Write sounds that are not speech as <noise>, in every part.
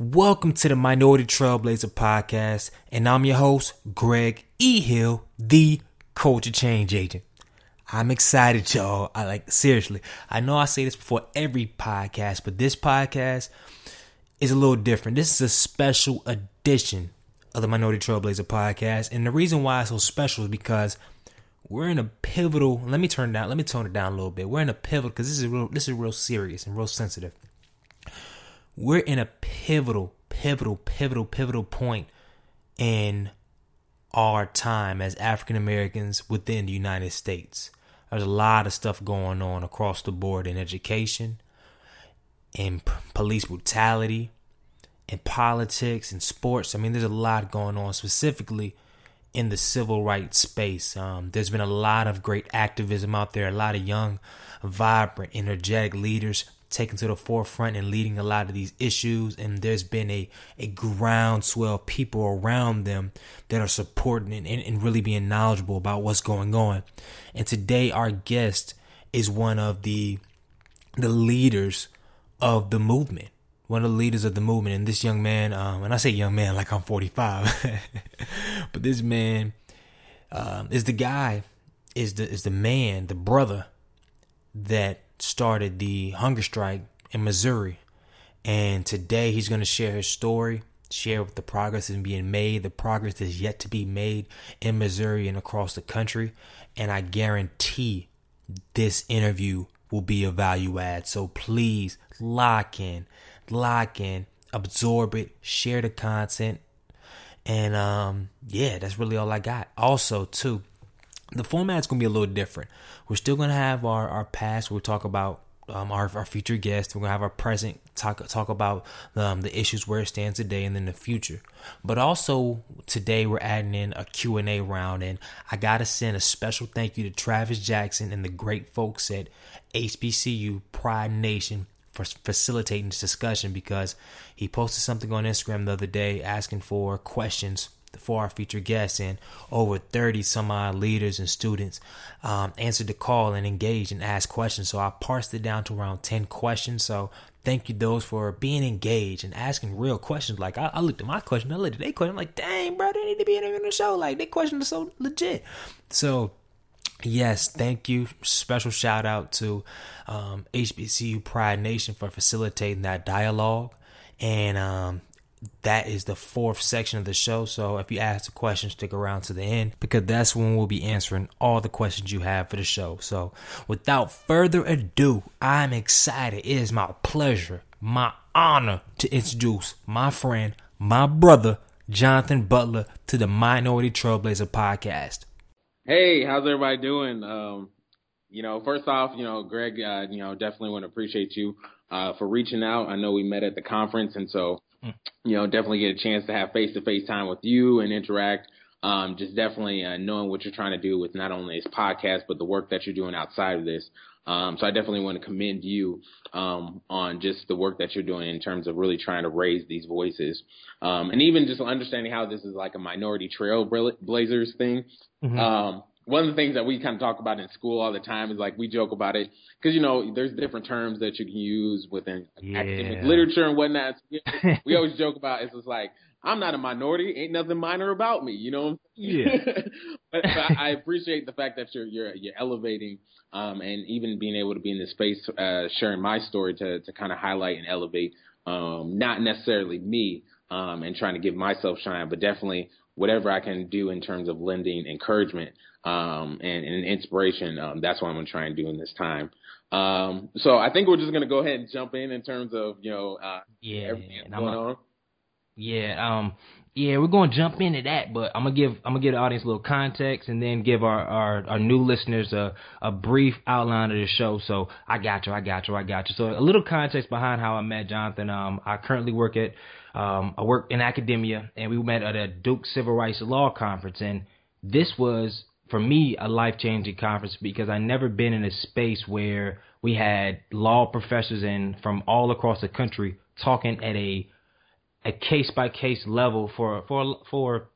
Welcome to the Minority Trailblazer podcast, and I'm your host, Greg E. Hill, the culture change agent. I'm excited, y'all. I like seriously. I know I say this before every podcast, but this podcast is a little different. This is a special edition of the Minority Trailblazer podcast, and the reason why it's so special is because we're in a pivotal. Let me turn down. Let me tone it down a little bit. We're in a pivotal because this is real. This is real serious and real sensitive. We're in a pivotal, pivotal, pivotal, pivotal point in our time as African Americans within the United States. There's a lot of stuff going on across the board in education, in p- police brutality, in politics, in sports. I mean, there's a lot going on specifically in the civil rights space. Um, there's been a lot of great activism out there, a lot of young, vibrant, energetic leaders taken to the forefront and leading a lot of these issues. And there's been a, a groundswell of people around them that are supporting and, and, and really being knowledgeable about what's going on. And today, our guest is one of the the leaders of the movement one of the leaders of the movement. And this young man, um, and I say young man like I'm 45, <laughs> but this man um, is the guy, is the is the man, the brother that started the hunger strike in Missouri. And today he's going to share his story, share the progress is being made, the progress is yet to be made in Missouri and across the country. And I guarantee this interview will be a value add. So please lock in, lock in, absorb it, share the content. And um, yeah, that's really all I got. Also, too, the format's gonna be a little different. We're still gonna have our our past. We'll talk about um, our our future guests. We're gonna have our present talk talk about um, the issues where it stands today and then the future. But also today we're adding in a Q and A round, and I gotta send a special thank you to Travis Jackson and the great folks at HBCU Pride Nation for facilitating this discussion because he posted something on Instagram the other day asking for questions for our featured guests, and over 30 some odd leaders and students um, answered the call and engaged and asked questions. So I parsed it down to around 10 questions. So thank you those for being engaged and asking real questions. Like I, I looked at my question, I looked at their question, I'm like, dang, bro, they need to be in the show. Like their questions are so legit. So Yes, thank you. Special shout out to um, HBCU Pride Nation for facilitating that dialogue. And um, that is the fourth section of the show. So if you ask a question, stick around to the end because that's when we'll be answering all the questions you have for the show. So without further ado, I'm excited. It is my pleasure, my honor to introduce my friend, my brother, Jonathan Butler, to the Minority Trailblazer podcast. Hey, how's everybody doing? Um, you know, first off, you know, Greg, uh, you know, definitely want to appreciate you uh, for reaching out. I know we met at the conference, and so. You know, definitely get a chance to have face to face time with you and interact. Um, just definitely uh, knowing what you're trying to do with not only this podcast, but the work that you're doing outside of this. Um, so I definitely want to commend you um, on just the work that you're doing in terms of really trying to raise these voices, um, and even just understanding how this is like a minority trailblazers thing. Mm-hmm. One of the things that we kind of talk about in school all the time is like we joke about it because you know there's different terms that you can use within yeah. academic literature and whatnot. <laughs> we always joke about it's just like I'm not a minority, ain't nothing minor about me, you know. Yeah. <laughs> but, but, I appreciate the fact that you're you're you're elevating um, and even being able to be in this space, uh, sharing my story to to kind of highlight and elevate, um, not necessarily me um, and trying to give myself shine, but definitely whatever I can do in terms of lending encouragement um, and, and, inspiration. Um, that's what I'm going to try and do in this time. Um, so I think we're just going to go ahead and jump in in terms of you know uh, yeah, everything that's going on. Yeah, um, yeah, we're gonna jump into that, but I'm gonna give I'm gonna give the audience a little context and then give our our, our new listeners a, a brief outline of the show. So I got you, I got you, I got you. So a little context behind how I met Jonathan. Um, I currently work at um, I work in academia, and we met at a Duke Civil Rights Law Conference, and this was for me a life changing conference because I never been in a space where we had law professors in from all across the country talking at a a case by case level for for for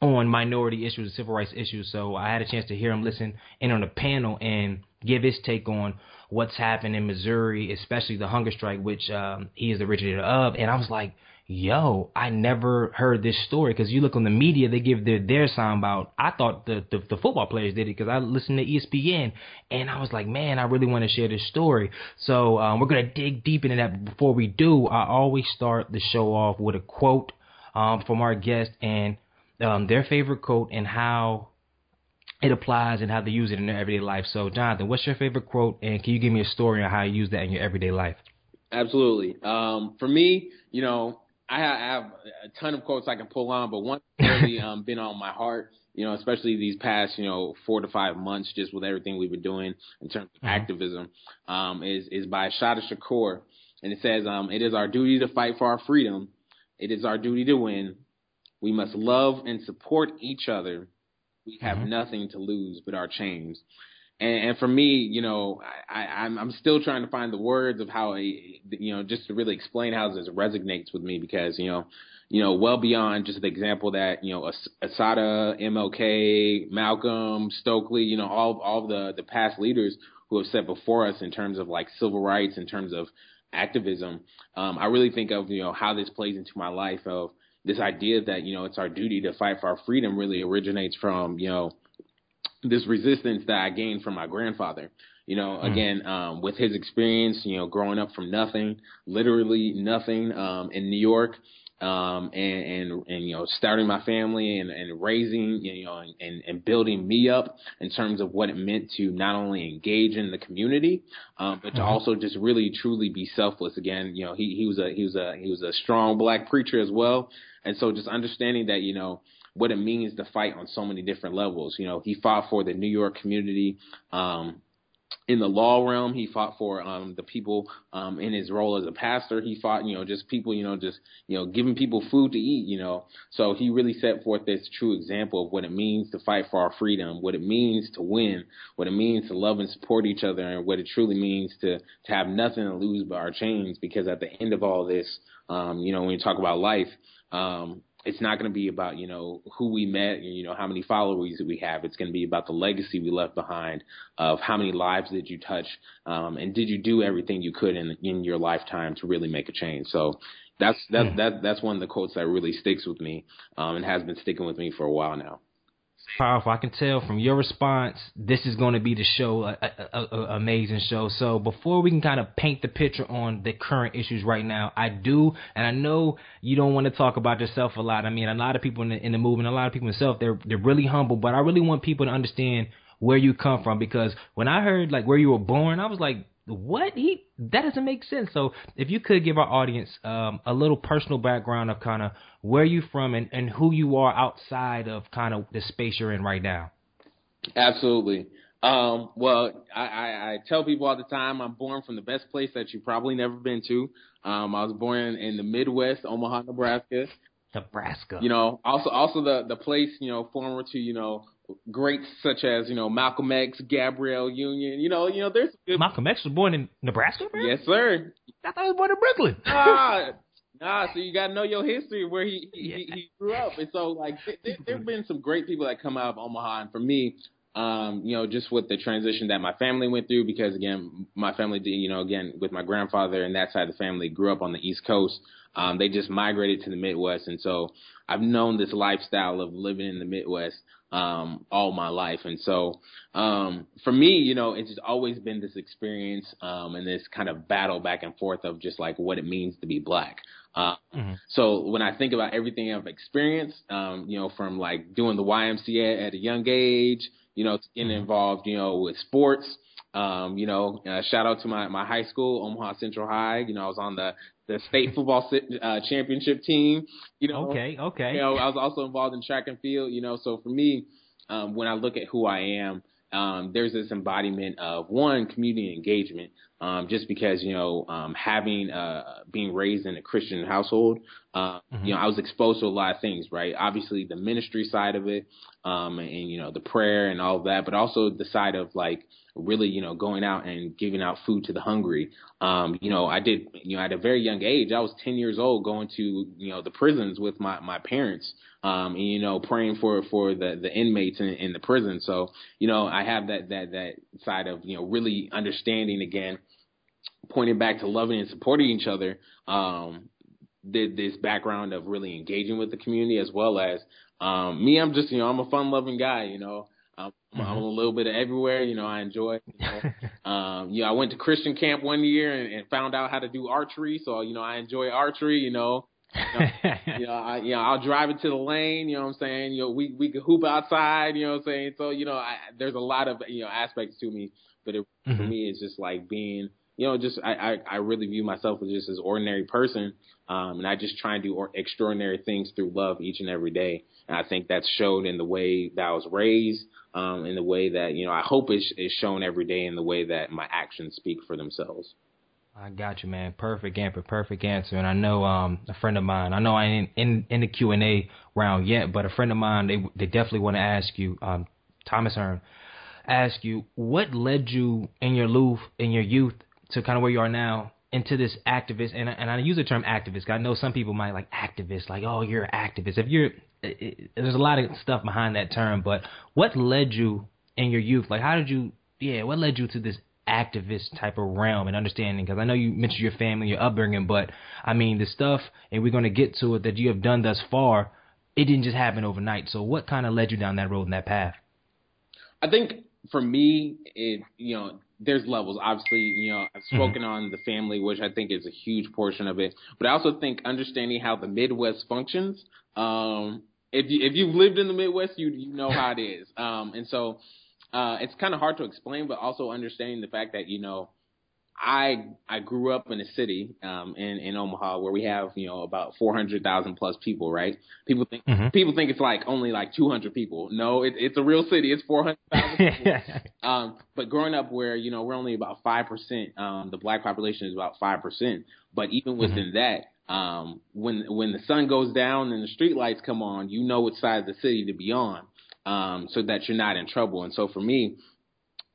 on minority issues and civil rights issues. So I had a chance to hear him listen in on the panel and give his take on what's happened in Missouri, especially the hunger strike, which um, he is the originator of. And I was like, yo, I never heard this story because you look on the media, they give their their sound about. I thought the the, the football players did it because I listened to ESPN and I was like, man, I really want to share this story. So um, we're gonna dig deep into that. But Before we do, I always start the show off with a quote um, from our guest and um, their favorite quote and how it applies and how they use it in their everyday life. So, Jonathan, what's your favorite quote, and can you give me a story on how you use that in your everyday life? Absolutely. Um, for me, you know, I have a ton of quotes I can pull on, but one really <laughs> um, been on my heart. You know, especially these past, you know, four to five months, just with everything we've been doing in terms of mm-hmm. activism, um, is is by Assata Shakur, and it says, um, "It is our duty to fight for our freedom. It is our duty to win. We must love and support each other. We have mm-hmm. nothing to lose but our chains." And, and for me, you know, I, I'm I'm still trying to find the words of how, you know, just to really explain how this resonates with me because, you know, you know, well beyond just the example that you know Assata, MLK, Malcolm, Stokely, you know, all all the the past leaders who have set before us in terms of like civil rights, in terms of activism. Um, I really think of you know how this plays into my life of this idea that you know it's our duty to fight for our freedom really originates from you know this resistance that I gained from my grandfather. You know, mm. again, um, with his experience, you know, growing up from nothing, literally nothing, um, in New York, um, and, and, and, you know, starting my family and, and raising, you know, and, and building me up in terms of what it meant to not only engage in the community, um, but to mm-hmm. also just really truly be selfless. Again, you know, he, he was a, he was a, he was a strong black preacher as well. And so just understanding that, you know, what it means to fight on so many different levels. You know, he fought for the New York community. Um, in the law realm, he fought for um, the people um, in his role as a pastor. He fought, you know, just people, you know, just you know, giving people food to eat, you know. So he really set forth this true example of what it means to fight for our freedom, what it means to win, what it means to love and support each other, and what it truly means to to have nothing to lose but our chains. Because at the end of all this, um, you know, when you talk about life, um, it's not going to be about you know who we met and, you know how many followers that we have. It's going to be about the legacy we left behind of how many lives did you touch um, and did you do everything you could in in your lifetime to really make a change? So that's that's mm. that that's one of the quotes that really sticks with me um, and has been sticking with me for a while now powerful. I can tell from your response, this is going to be the show, a, a, a, amazing show. So before we can kind of paint the picture on the current issues right now, I do, and I know you don't want to talk about yourself a lot. I mean, a lot of people in the, in the movement, a lot of people themselves, they're they're really humble, but I really want people to understand where you come from because when I heard like where you were born, I was like, what he that doesn't make sense. So if you could give our audience um, a little personal background of kind of where you from and, and who you are outside of kind of the space you're in right now. Absolutely. Um, well, I, I, I tell people all the time I'm born from the best place that you've probably never been to. Um, I was born in the Midwest, Omaha, Nebraska. Nebraska. You know, also also the the place, you know, former to, you know, greats such as you know Malcolm X, Gabrielle Union. You know, you know there's good... Malcolm X was born in Nebraska. Man? Yes, sir. I thought he was born in Brooklyn. nah, <laughs> nah. So you got to know your history where he he, yeah. he, he grew up, and so like there, there've been some great people that come out of Omaha, and for me. Um, you know, just with the transition that my family went through, because again, my family did, you know, again, with my grandfather and that side of the family grew up on the East Coast. Um, they just migrated to the Midwest. And so I've known this lifestyle of living in the Midwest um, all my life. And so, um, for me, you know, it's just always been this experience, um, and this kind of battle back and forth of just like what it means to be black. Uh, mm-hmm. so when I think about everything I've experienced, um, you know, from like doing the YMCA at a young age, you know, getting mm-hmm. involved, you know, with sports, um, you know, uh, shout out to my, my high school, Omaha Central High. You know, I was on the the state football uh, championship team. You know, okay, okay. You know, I was also involved in track and field. You know, so for me, um, when I look at who I am, um, there's this embodiment of one community engagement. Um, just because you know, um, having uh, being raised in a Christian household, uh, mm-hmm. you know, I was exposed to a lot of things, right? Obviously, the ministry side of it, um, and you know, the prayer and all of that, but also the side of like really, you know, going out and giving out food to the hungry. Um, you know, I did, you know, at a very young age, I was 10 years old going to, you know, the prisons with my, my parents, um, and, you know, praying for, for the, the inmates in, in the prison. So, you know, I have that, that, that side of, you know, really understanding again, pointing back to loving and supporting each other. Um, did this background of really engaging with the community as well as um, me. I'm just you know I'm a fun loving guy. You know. I'm, mm-hmm. I'm a little bit of everywhere, you know. I enjoy. You know, <laughs> um, you know, I went to Christian camp one year and, and found out how to do archery, so you know, I enjoy archery. You know, you know, <laughs> you know, I, you know, I'll drive into the lane. You know what I'm saying? You know, we we could hoop outside. You know what I'm saying? So you know, I, there's a lot of you know aspects to me, but it, mm-hmm. for me, it's just like being you know, just I, I, I really view myself as just as ordinary person, um, and I just try and do extraordinary things through love each and every day. And I think that's shown in the way that I was raised, um, in the way that you know I hope is is shown every day in the way that my actions speak for themselves. I got you, man. Perfect answer, perfect answer. And I know um, a friend of mine. I know I ain't in in the Q and A round yet, but a friend of mine they they definitely want to ask you, um, Thomas Hearn, ask you what led you in your youth in your youth to kind of where you are now into this activist, and and I use the term activist. I know some people might like activist, like oh you're an activist. If you're, it, it, there's a lot of stuff behind that term, but what led you in your youth? Like how did you, yeah, what led you to this activist type of realm and understanding? Because I know you mentioned your family, your upbringing, but I mean the stuff, and we're going to get to it that you have done thus far. It didn't just happen overnight. So what kind of led you down that road and that path? I think for me, it you know there's levels. Obviously, you know, I've mm-hmm. spoken mm-hmm. on the family, which I think is a huge portion of it. But I also think understanding how the Midwest functions. Um, if you if you've lived in the Midwest, you you know how it is. Um, and so uh, it's kind of hard to explain, but also understanding the fact that you know I I grew up in a city um, in in Omaha where we have you know about four hundred thousand plus people, right? People think mm-hmm. people think it's like only like two hundred people. No, it, it's a real city. It's four hundred thousand. <laughs> um, but growing up where you know we're only about five percent. Um, the black population is about five percent. But even mm-hmm. within mm-hmm. that, um, when when the sun goes down and the street lights come on, you know which side of the city to be on, um, so that you're not in trouble. And so for me,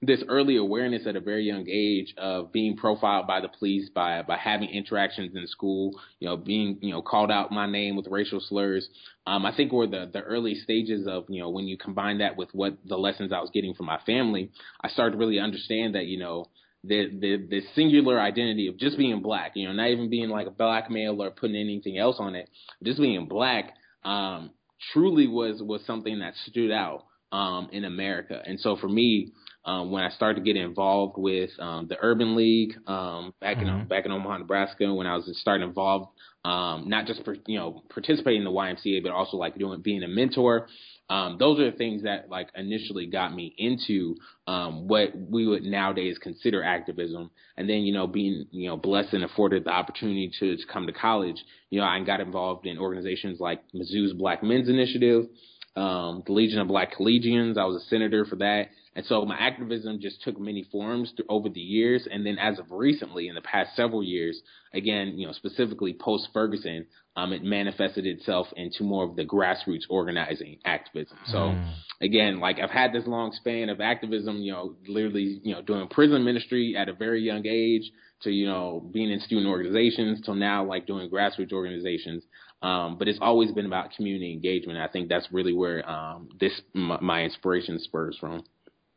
this early awareness at a very young age of being profiled by the police by by having interactions in school, you know, being you know called out my name with racial slurs. Um, I think were the the early stages of you know when you combine that with what the lessons I was getting from my family, I started to really understand that you know the the the singular identity of just being black, you know, not even being like a black male or putting anything else on it, just being black, um, truly was was something that stood out um, in America. And so for me, um, when I started to get involved with um, the Urban League um, back mm-hmm. in back in Omaha, Nebraska, when I was starting involved, um, not just for, you know participating in the YMCA, but also like doing being a mentor. Um, those are the things that like initially got me into um, what we would nowadays consider activism. And then you know being you know blessed and afforded the opportunity to, to come to college, you know I got involved in organizations like Mizzou's Black Men's Initiative, the Legion of Black Collegians. I was a senator for that. And so my activism just took many forms over the years. And then as of recently, in the past several years, again, you know, specifically post Ferguson, um, it manifested itself into more of the grassroots organizing activism. So mm. again, like I've had this long span of activism, you know, literally, you know, doing prison ministry at a very young age to, you know, being in student organizations till now, like doing grassroots organizations. Um, but it's always been about community engagement. I think that's really where um, this my, my inspiration spurs from.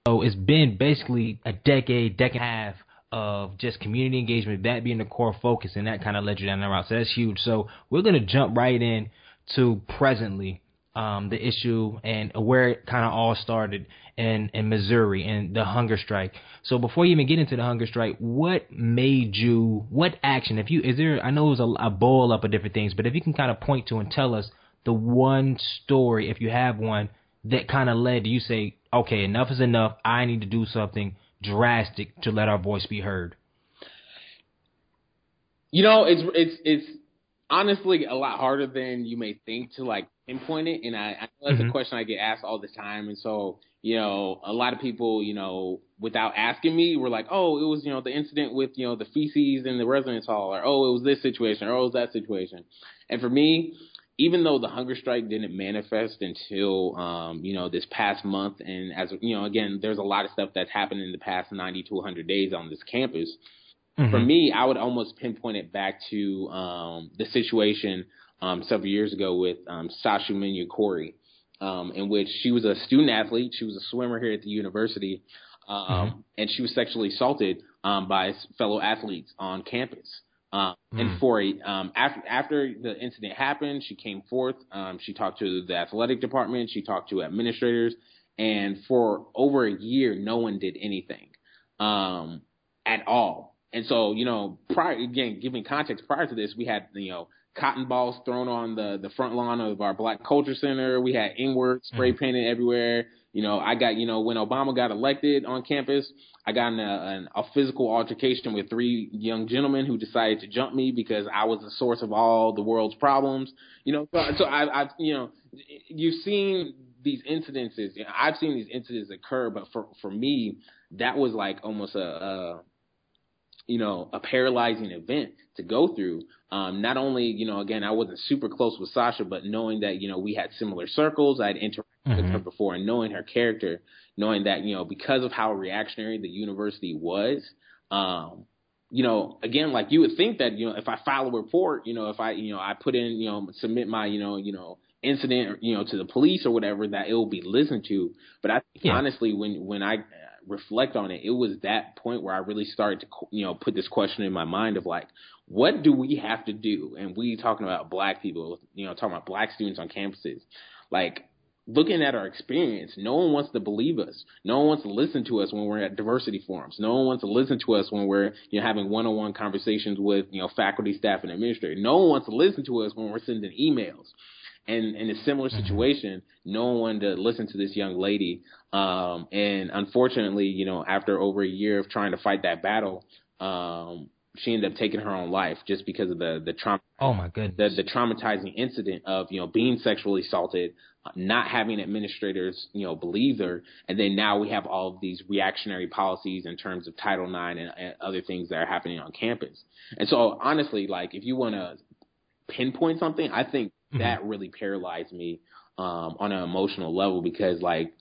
So it's been basically a decade, decade and a half of just community engagement, that being the core focus, and that kind of led you down that route. So that's huge. So we're gonna jump right in to presently um, the issue and where it kind of all started in in Missouri and the hunger strike. So before you even get into the hunger strike, what made you? What action? If you is there? I know it was a, a boil up of different things, but if you can kind of point to and tell us the one story, if you have one, that kind of led to you say, okay, enough is enough. I need to do something drastic to let our voice be heard? You know, it's it's it's honestly a lot harder than you may think to like pinpoint it. And I, I know that's mm-hmm. a question I get asked all the time. And so, you know, a lot of people, you know, without asking me, were like, oh, it was, you know, the incident with, you know, the feces in the residence hall, or oh, it was this situation, or oh, it was that situation. And for me, even though the hunger strike didn't manifest until um, you know this past month, and as you know, again, there's a lot of stuff that's happened in the past 90 to 100 days on this campus. Mm-hmm. For me, I would almost pinpoint it back to um, the situation um, several years ago with um, Sasha Courey, um, in which she was a student athlete. She was a swimmer here at the university, um, mm-hmm. and she was sexually assaulted um, by fellow athletes on campus. Um, mm. And for a, um, after after the incident happened, she came forth. Um, she talked to the athletic department. She talked to administrators, and for over a year, no one did anything um, at all. And so, you know, prior again, giving context prior to this, we had you know cotton balls thrown on the the front lawn of our Black Culture Center. We had N word spray mm-hmm. painted everywhere. You know, I got you know when Obama got elected on campus, I got in a, a physical altercation with three young gentlemen who decided to jump me because I was the source of all the world's problems. You know, so, so I, I've you know you've seen these incidences. I've seen these incidents occur, but for for me, that was like almost a, a you know, a paralyzing event to go through. Um, not only, you know, again, I wasn't super close with Sasha, but knowing that, you know, we had similar circles, I'd interacted mm-hmm. with her before and knowing her character, knowing that, you know, because of how reactionary the university was, um, you know, again, like you would think that, you know, if I file a report, you know, if I, you know, I put in, you know, submit my, you know, you know, incident, you know, to the police or whatever, that it will be listened to. But I think yeah. honestly, when when I reflect on it, it was that point where I really started to, you know, put this question in my mind of like, what do we have to do? And we talking about black people, you know, talking about black students on campuses, like looking at our experience, no one wants to believe us. No one wants to listen to us when we're at diversity forums. No one wants to listen to us when we're, you know, having one-on-one conversations with, you know, faculty, staff, and administrators. No one wants to listen to us when we're sending emails. And in a similar mm-hmm. situation, no one wanted to listen to this young lady. Um, and unfortunately, you know, after over a year of trying to fight that battle, um, she ended up taking her own life just because of the the trauma. Oh my goodness. The, the traumatizing incident of you know being sexually assaulted, not having administrators you know believe her, and then now we have all of these reactionary policies in terms of Title IX and, and other things that are happening on campus. And so honestly, like if you want to pinpoint something, I think mm-hmm. that really paralyzed me um, on an emotional level because like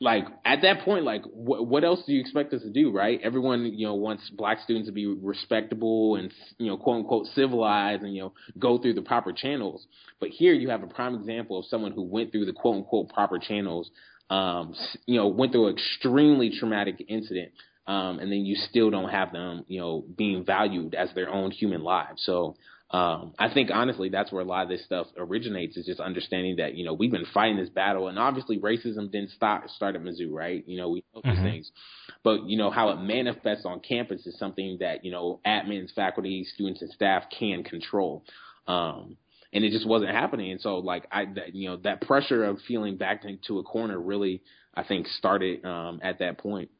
like at that point, like what what else do you expect us to do, right? Everyone, you know, wants black students to be respectable and you know, quote unquote civilized and you know, go through the proper channels. But here you have a prime example of someone who went through the quote unquote proper channels, um, you know, went through an extremely traumatic incident, um, and then you still don't have them, you know, being valued as their own human lives. So um, I think honestly that's where a lot of this stuff originates is just understanding that you know we've been fighting this battle and obviously racism didn't start start at Mizzou right? You know we know mm-hmm. these things. But you know how it manifests on campus is something that you know admins faculty students and staff can control. Um, and it just wasn't happening. And so like I that, you know that pressure of feeling backed into a corner really I think started um, at that point.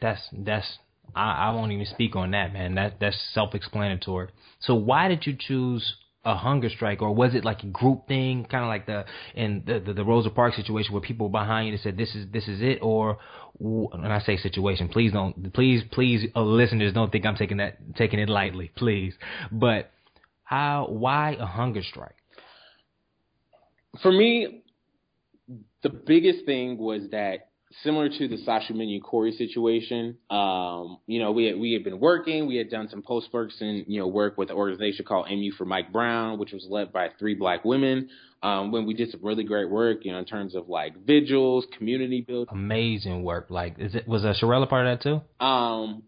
That's that's I, I won't even speak on that, man. That that's self-explanatory. So why did you choose a hunger strike, or was it like a group thing, kind of like the in the, the, the Rosa Parks situation where people behind you and said this is this is it, or when I say situation, please don't, please please uh, listeners don't think I'm taking that taking it lightly, please. But how why a hunger strike? For me, the biggest thing was that similar to the Sasha Menu Courey situation, um, you know, we had, we had been working, we had done some post Ferguson, you know, work with an organization called MU for Mike Brown, which was led by three black women. Um, when we did some really great work, you know, in terms of like vigils, community building. Amazing work. Like, is it was uh, Sherella part of that too? Um,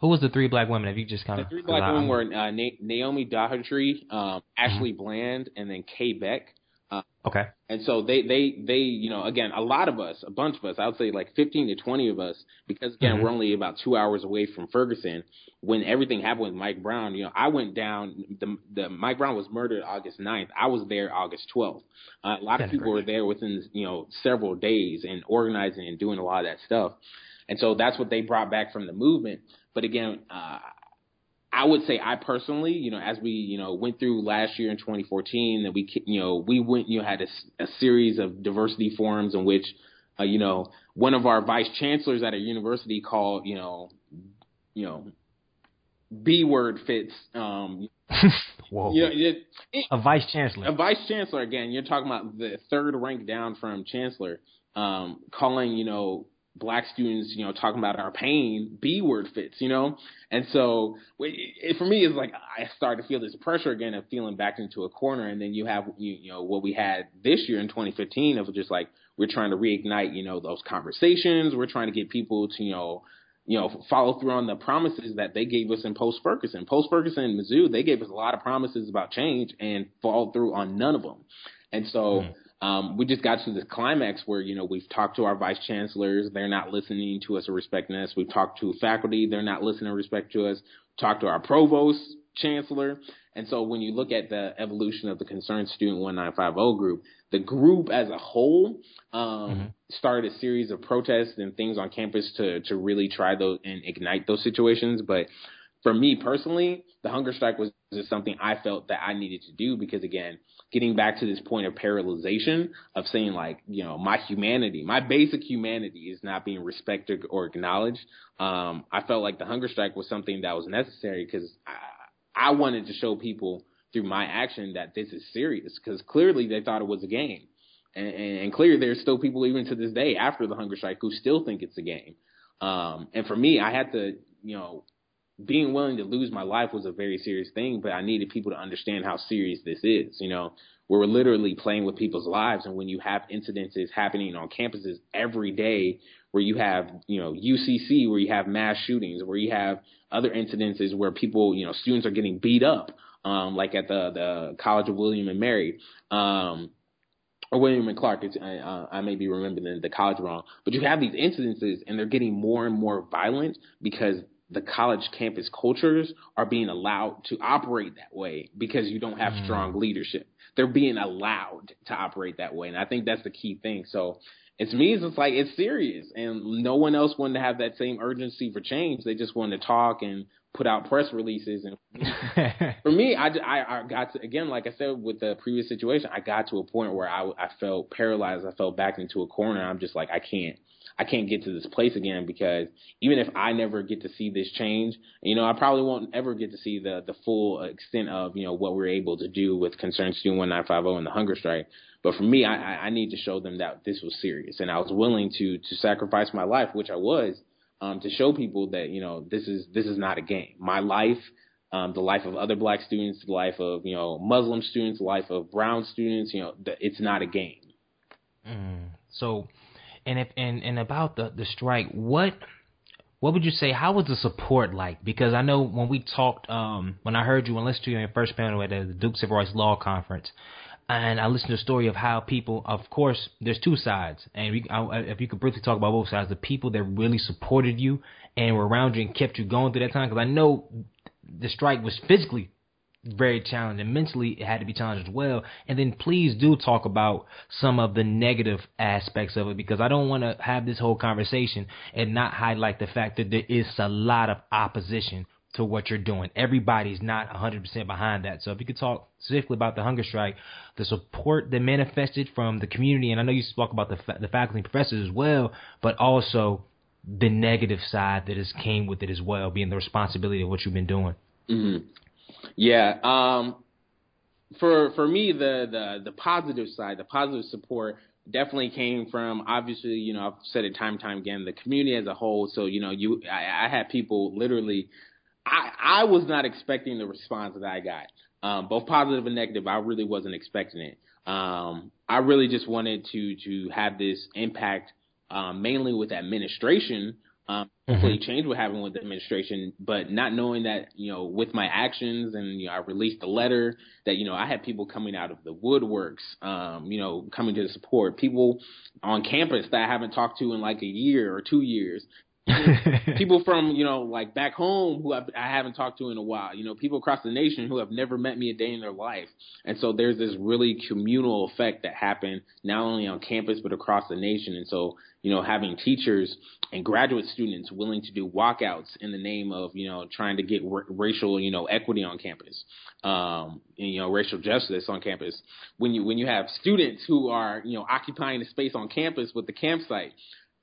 who was the three black women? If you just kind of the three black women were uh, Na- Naomi Doherty, um, Ashley mm-hmm. Bland, and then Kay Beck. Uh, okay. And so they, they, they, you know, again, a lot of us, a bunch of us, I would say like 15 to 20 of us, because again, mm-hmm. we're only about two hours away from Ferguson. When everything happened with Mike Brown, you know, I went down, the, the Mike Brown was murdered August 9th. I was there August 12th. Uh, a lot That's of people great. were there within, you know, several days and organizing and doing a lot of that stuff. And so that's what they brought back from the movement. But again, uh, I would say I personally, you know, as we, you know, went through last year in 2014, that we, you know, we went, you know, had a, a series of diversity forums in which, uh, you know, one of our vice chancellors at a university called, you know, you know, B word fits. Um, <laughs> Whoa. You know, it, it, a vice chancellor. A vice chancellor again. You're talking about the third rank down from chancellor, um, calling, you know, black students, you know, talking about our pain, B word fits, you know? And so it, for me, it's like I started to feel this pressure again of feeling back into a corner. And then you have, you, you know, what we had this year in 2015 of just like, we're trying to reignite, you know, those conversations. We're trying to get people to, you know, you know, follow through on the promises that they gave us in post Ferguson. Post Ferguson and Mizzou, they gave us a lot of promises about change and followed through on none of them. And so mm. Um, we just got to this climax where, you know, we've talked to our vice chancellors. They're not listening to us or respecting us. We've talked to faculty. They're not listening or respect to us. Talked to our provost chancellor. And so when you look at the evolution of the Concerned Student 1950 group, the group as a whole um, mm-hmm. started a series of protests and things on campus to to really try those and ignite those situations. But for me personally, the hunger strike was just something I felt that I needed to do because again, getting back to this point of paralyzation of saying like, you know, my humanity, my basic humanity is not being respected or acknowledged. Um, I felt like the hunger strike was something that was necessary because I wanted to show people through my action that this is serious because clearly they thought it was a game. And, and, and clearly there's still people even to this day after the hunger strike who still think it's a game. Um, and for me, I had to, you know, being willing to lose my life was a very serious thing, but I needed people to understand how serious this is. You know, we're literally playing with people's lives. And when you have incidences happening on campuses every day, where you have, you know, UCC, where you have mass shootings, where you have other incidences where people, you know, students are getting beat up, um, like at the the College of William and Mary, um, or William and Clark. Uh, I may be remembering the college wrong, but you have these incidences, and they're getting more and more violent because the college campus cultures are being allowed to operate that way because you don't have mm. strong leadership. They're being allowed to operate that way, and I think that's the key thing. So it's me. It's like it's serious, and no one else wanted to have that same urgency for change. They just wanted to talk and put out press releases. And <laughs> for me, I, I, I got to again, like I said with the previous situation, I got to a point where I, I felt paralyzed. I felt back into a corner. I'm just like, I can't. I can't get to this place again because even if I never get to see this change, you know, I probably won't ever get to see the the full extent of you know what we're able to do with Concerned Student 1950 and the hunger strike. But for me, I, I need to show them that this was serious, and I was willing to to sacrifice my life, which I was, um, to show people that you know this is this is not a game. My life, um, the life of other black students, the life of you know Muslim students, the life of brown students, you know, the, it's not a game. Mm. So and if and and about the the strike, what what would you say? How was the support like? Because I know when we talked, um, when I heard you and listened to you in your first panel at the Duke Civil Rights Law Conference, and I listened to the story of how people, of course, there's two sides, and we, I, if you could briefly talk about both sides, the people that really supported you and were around you and kept you going through that time, because I know the strike was physically very challenging. Mentally, it had to be challenged as well. And then please do talk about some of the negative aspects of it because I don't want to have this whole conversation and not highlight the fact that there is a lot of opposition to what you're doing. Everybody's not 100% behind that. So if you could talk specifically about the hunger strike, the support that manifested from the community, and I know you spoke about the, fa- the faculty and professors as well, but also the negative side that has came with it as well, being the responsibility of what you've been doing. Mm-hmm. Yeah. Um, for for me, the the the positive side, the positive support definitely came from obviously, you know, I've said it time and time again, the community as a whole. So, you know, you I, I had people literally I I was not expecting the response that I got. Um, both positive and negative, I really wasn't expecting it. Um, I really just wanted to to have this impact um, mainly with administration um, hopefully mm-hmm. change what happened with the administration, but not knowing that, you know, with my actions and, you know, I released a letter that, you know, I had people coming out of the woodworks, um, you know, coming to the support, people on campus that I haven't talked to in like a year or two years, <laughs> people from you know like back home who I've, I haven't talked to in a while. You know, people across the nation who have never met me a day in their life. And so there's this really communal effect that happened not only on campus but across the nation. And so you know having teachers and graduate students willing to do walkouts in the name of you know trying to get r- racial you know equity on campus, um, and, you know racial justice on campus. When you when you have students who are you know occupying the space on campus with the campsite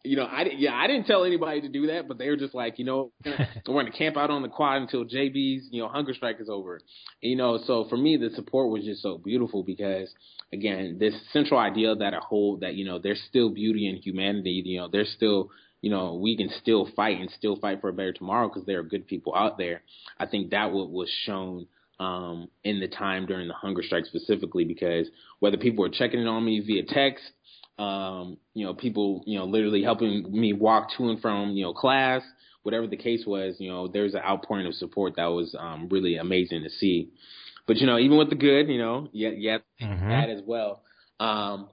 you know, I yeah, I didn't tell anybody to do that, but they were just like, you know, <laughs> we're going to camp out on the quad until JB's, you know, hunger strike is over. And, you know, so for me, the support was just so beautiful because, again, this central idea that a whole that you know, there's still beauty in humanity. You know, there's still you know, we can still fight and still fight for a better tomorrow because there are good people out there. I think that what was shown um, in the time during the hunger strike specifically because whether people were checking in on me via text um, you know, people, you know, literally helping me walk to and from, you know, class, whatever the case was, you know, there's an outpouring of support that was um, really amazing to see. But you know, even with the good, you know, yeah, yeah, mm-hmm. that as well. Um,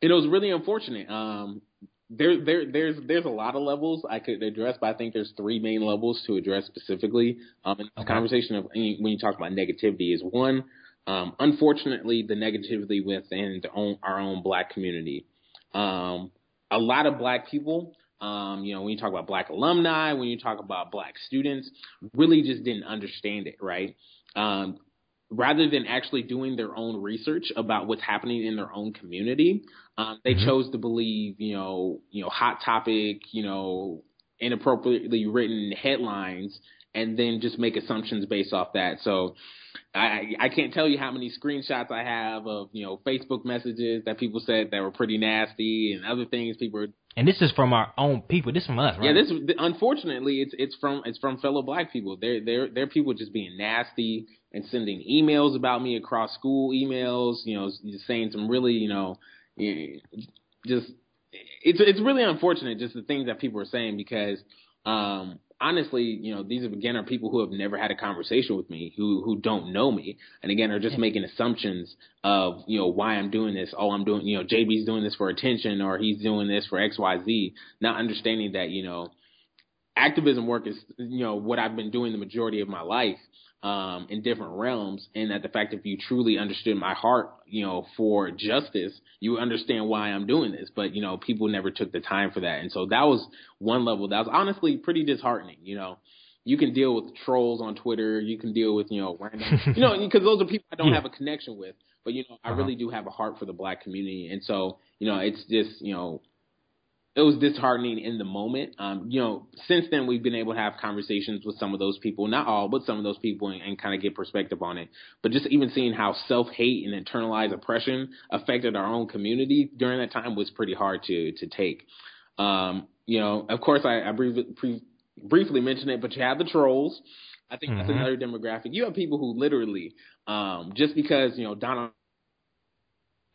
it was really unfortunate. Um, there, there, there's, there's a lot of levels I could address, but I think there's three main levels to address specifically. Um, in this conversation of when you talk about negativity is one, um, unfortunately, the negativity within the own, our own black community. Um, a lot of black people, um, you know, when you talk about black alumni, when you talk about black students, really just didn't understand it, right? Um, rather than actually doing their own research about what's happening in their own community, um, they mm-hmm. chose to believe, you know, you know, hot topic, you know, inappropriately written headlines, and then just make assumptions based off that. So, I I can't tell you how many screenshots I have of you know Facebook messages that people said that were pretty nasty and other things people were. And this is from our own people. This is from us, right? Yeah, this unfortunately it's it's from it's from fellow black people. They're they're they're people just being nasty and sending emails about me across school emails. You know, saying some really you know just it's it's really unfortunate just the things that people are saying because um honestly, you know, these again are people who have never had a conversation with me, who who don't know me, and again are just making assumptions of you know why I'm doing this. Oh, I'm doing you know JB's doing this for attention, or he's doing this for X Y Z. Not understanding that you know activism work is you know what I've been doing the majority of my life, um, in different realms, and that the fact if you truly understood my heart, you know, for justice, you understand why I'm doing this. But you know, people never took the time for that, and so that was one level that was honestly pretty disheartening. You know, you can deal with trolls on Twitter, you can deal with you know random, <laughs> you know, because those are people I don't yeah. have a connection with. But you know, I uh-huh. really do have a heart for the black community, and so you know, it's just you know it was disheartening in the moment. Um, you know, since then we've been able to have conversations with some of those people, not all, but some of those people, and, and kind of get perspective on it. But just even seeing how self hate and internalized oppression affected our own community during that time was pretty hard to to take. Um, you know, of course, I, I brief, pre, briefly mentioned it, but you have the trolls. I think mm-hmm. that's another demographic. You have people who literally, um, just because you know Donald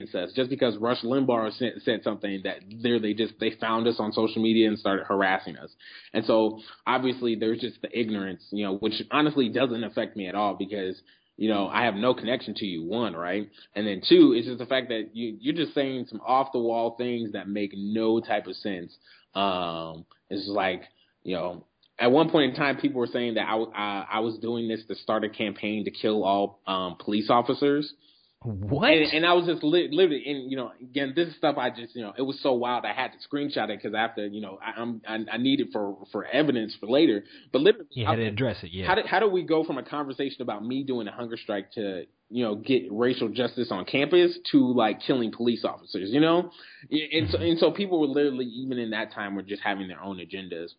says. Just because Rush Limbaugh said, said something that there they just they found us on social media and started harassing us. And so obviously there's just the ignorance, you know, which honestly doesn't affect me at all because you know, I have no connection to you, one, right? And then two, it's just the fact that you, you're just saying some off the wall things that make no type of sense. Um, it's like, you know, at one point in time, people were saying that I, I, I was doing this to start a campaign to kill all um, police officers. What? And, and I was just li- literally, and you know, again, this is stuff I just, you know, it was so wild. I had to screenshot it because after, you know, I, I'm I, I need it for for evidence for later. But literally, you had to address it. Yeah. How did how do we go from a conversation about me doing a hunger strike to you know get racial justice on campus to like killing police officers? You know, and so mm-hmm. and so people were literally even in that time were just having their own agendas.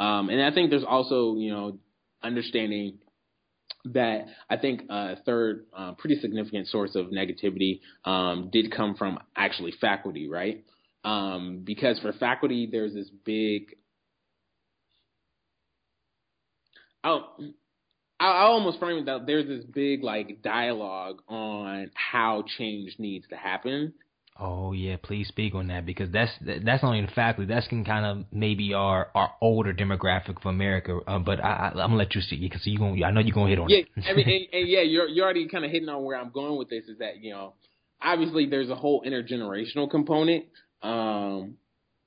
Um, and I think there's also you know understanding that I think a third uh, pretty significant source of negativity um, did come from actually faculty, right? Um, because for faculty, there's this big. I'll, I almost frame it that there's this big like dialogue on how change needs to happen, Oh yeah, please speak on that because that's that's only the faculty. That's can kind of maybe our our older demographic of America. Uh, but I, I, am gonna let you see because you going I know you're gonna hit on yeah, it. I mean, and, and yeah, you're you're already kind of hitting on where I'm going with this. Is that you know, obviously there's a whole intergenerational component. Um,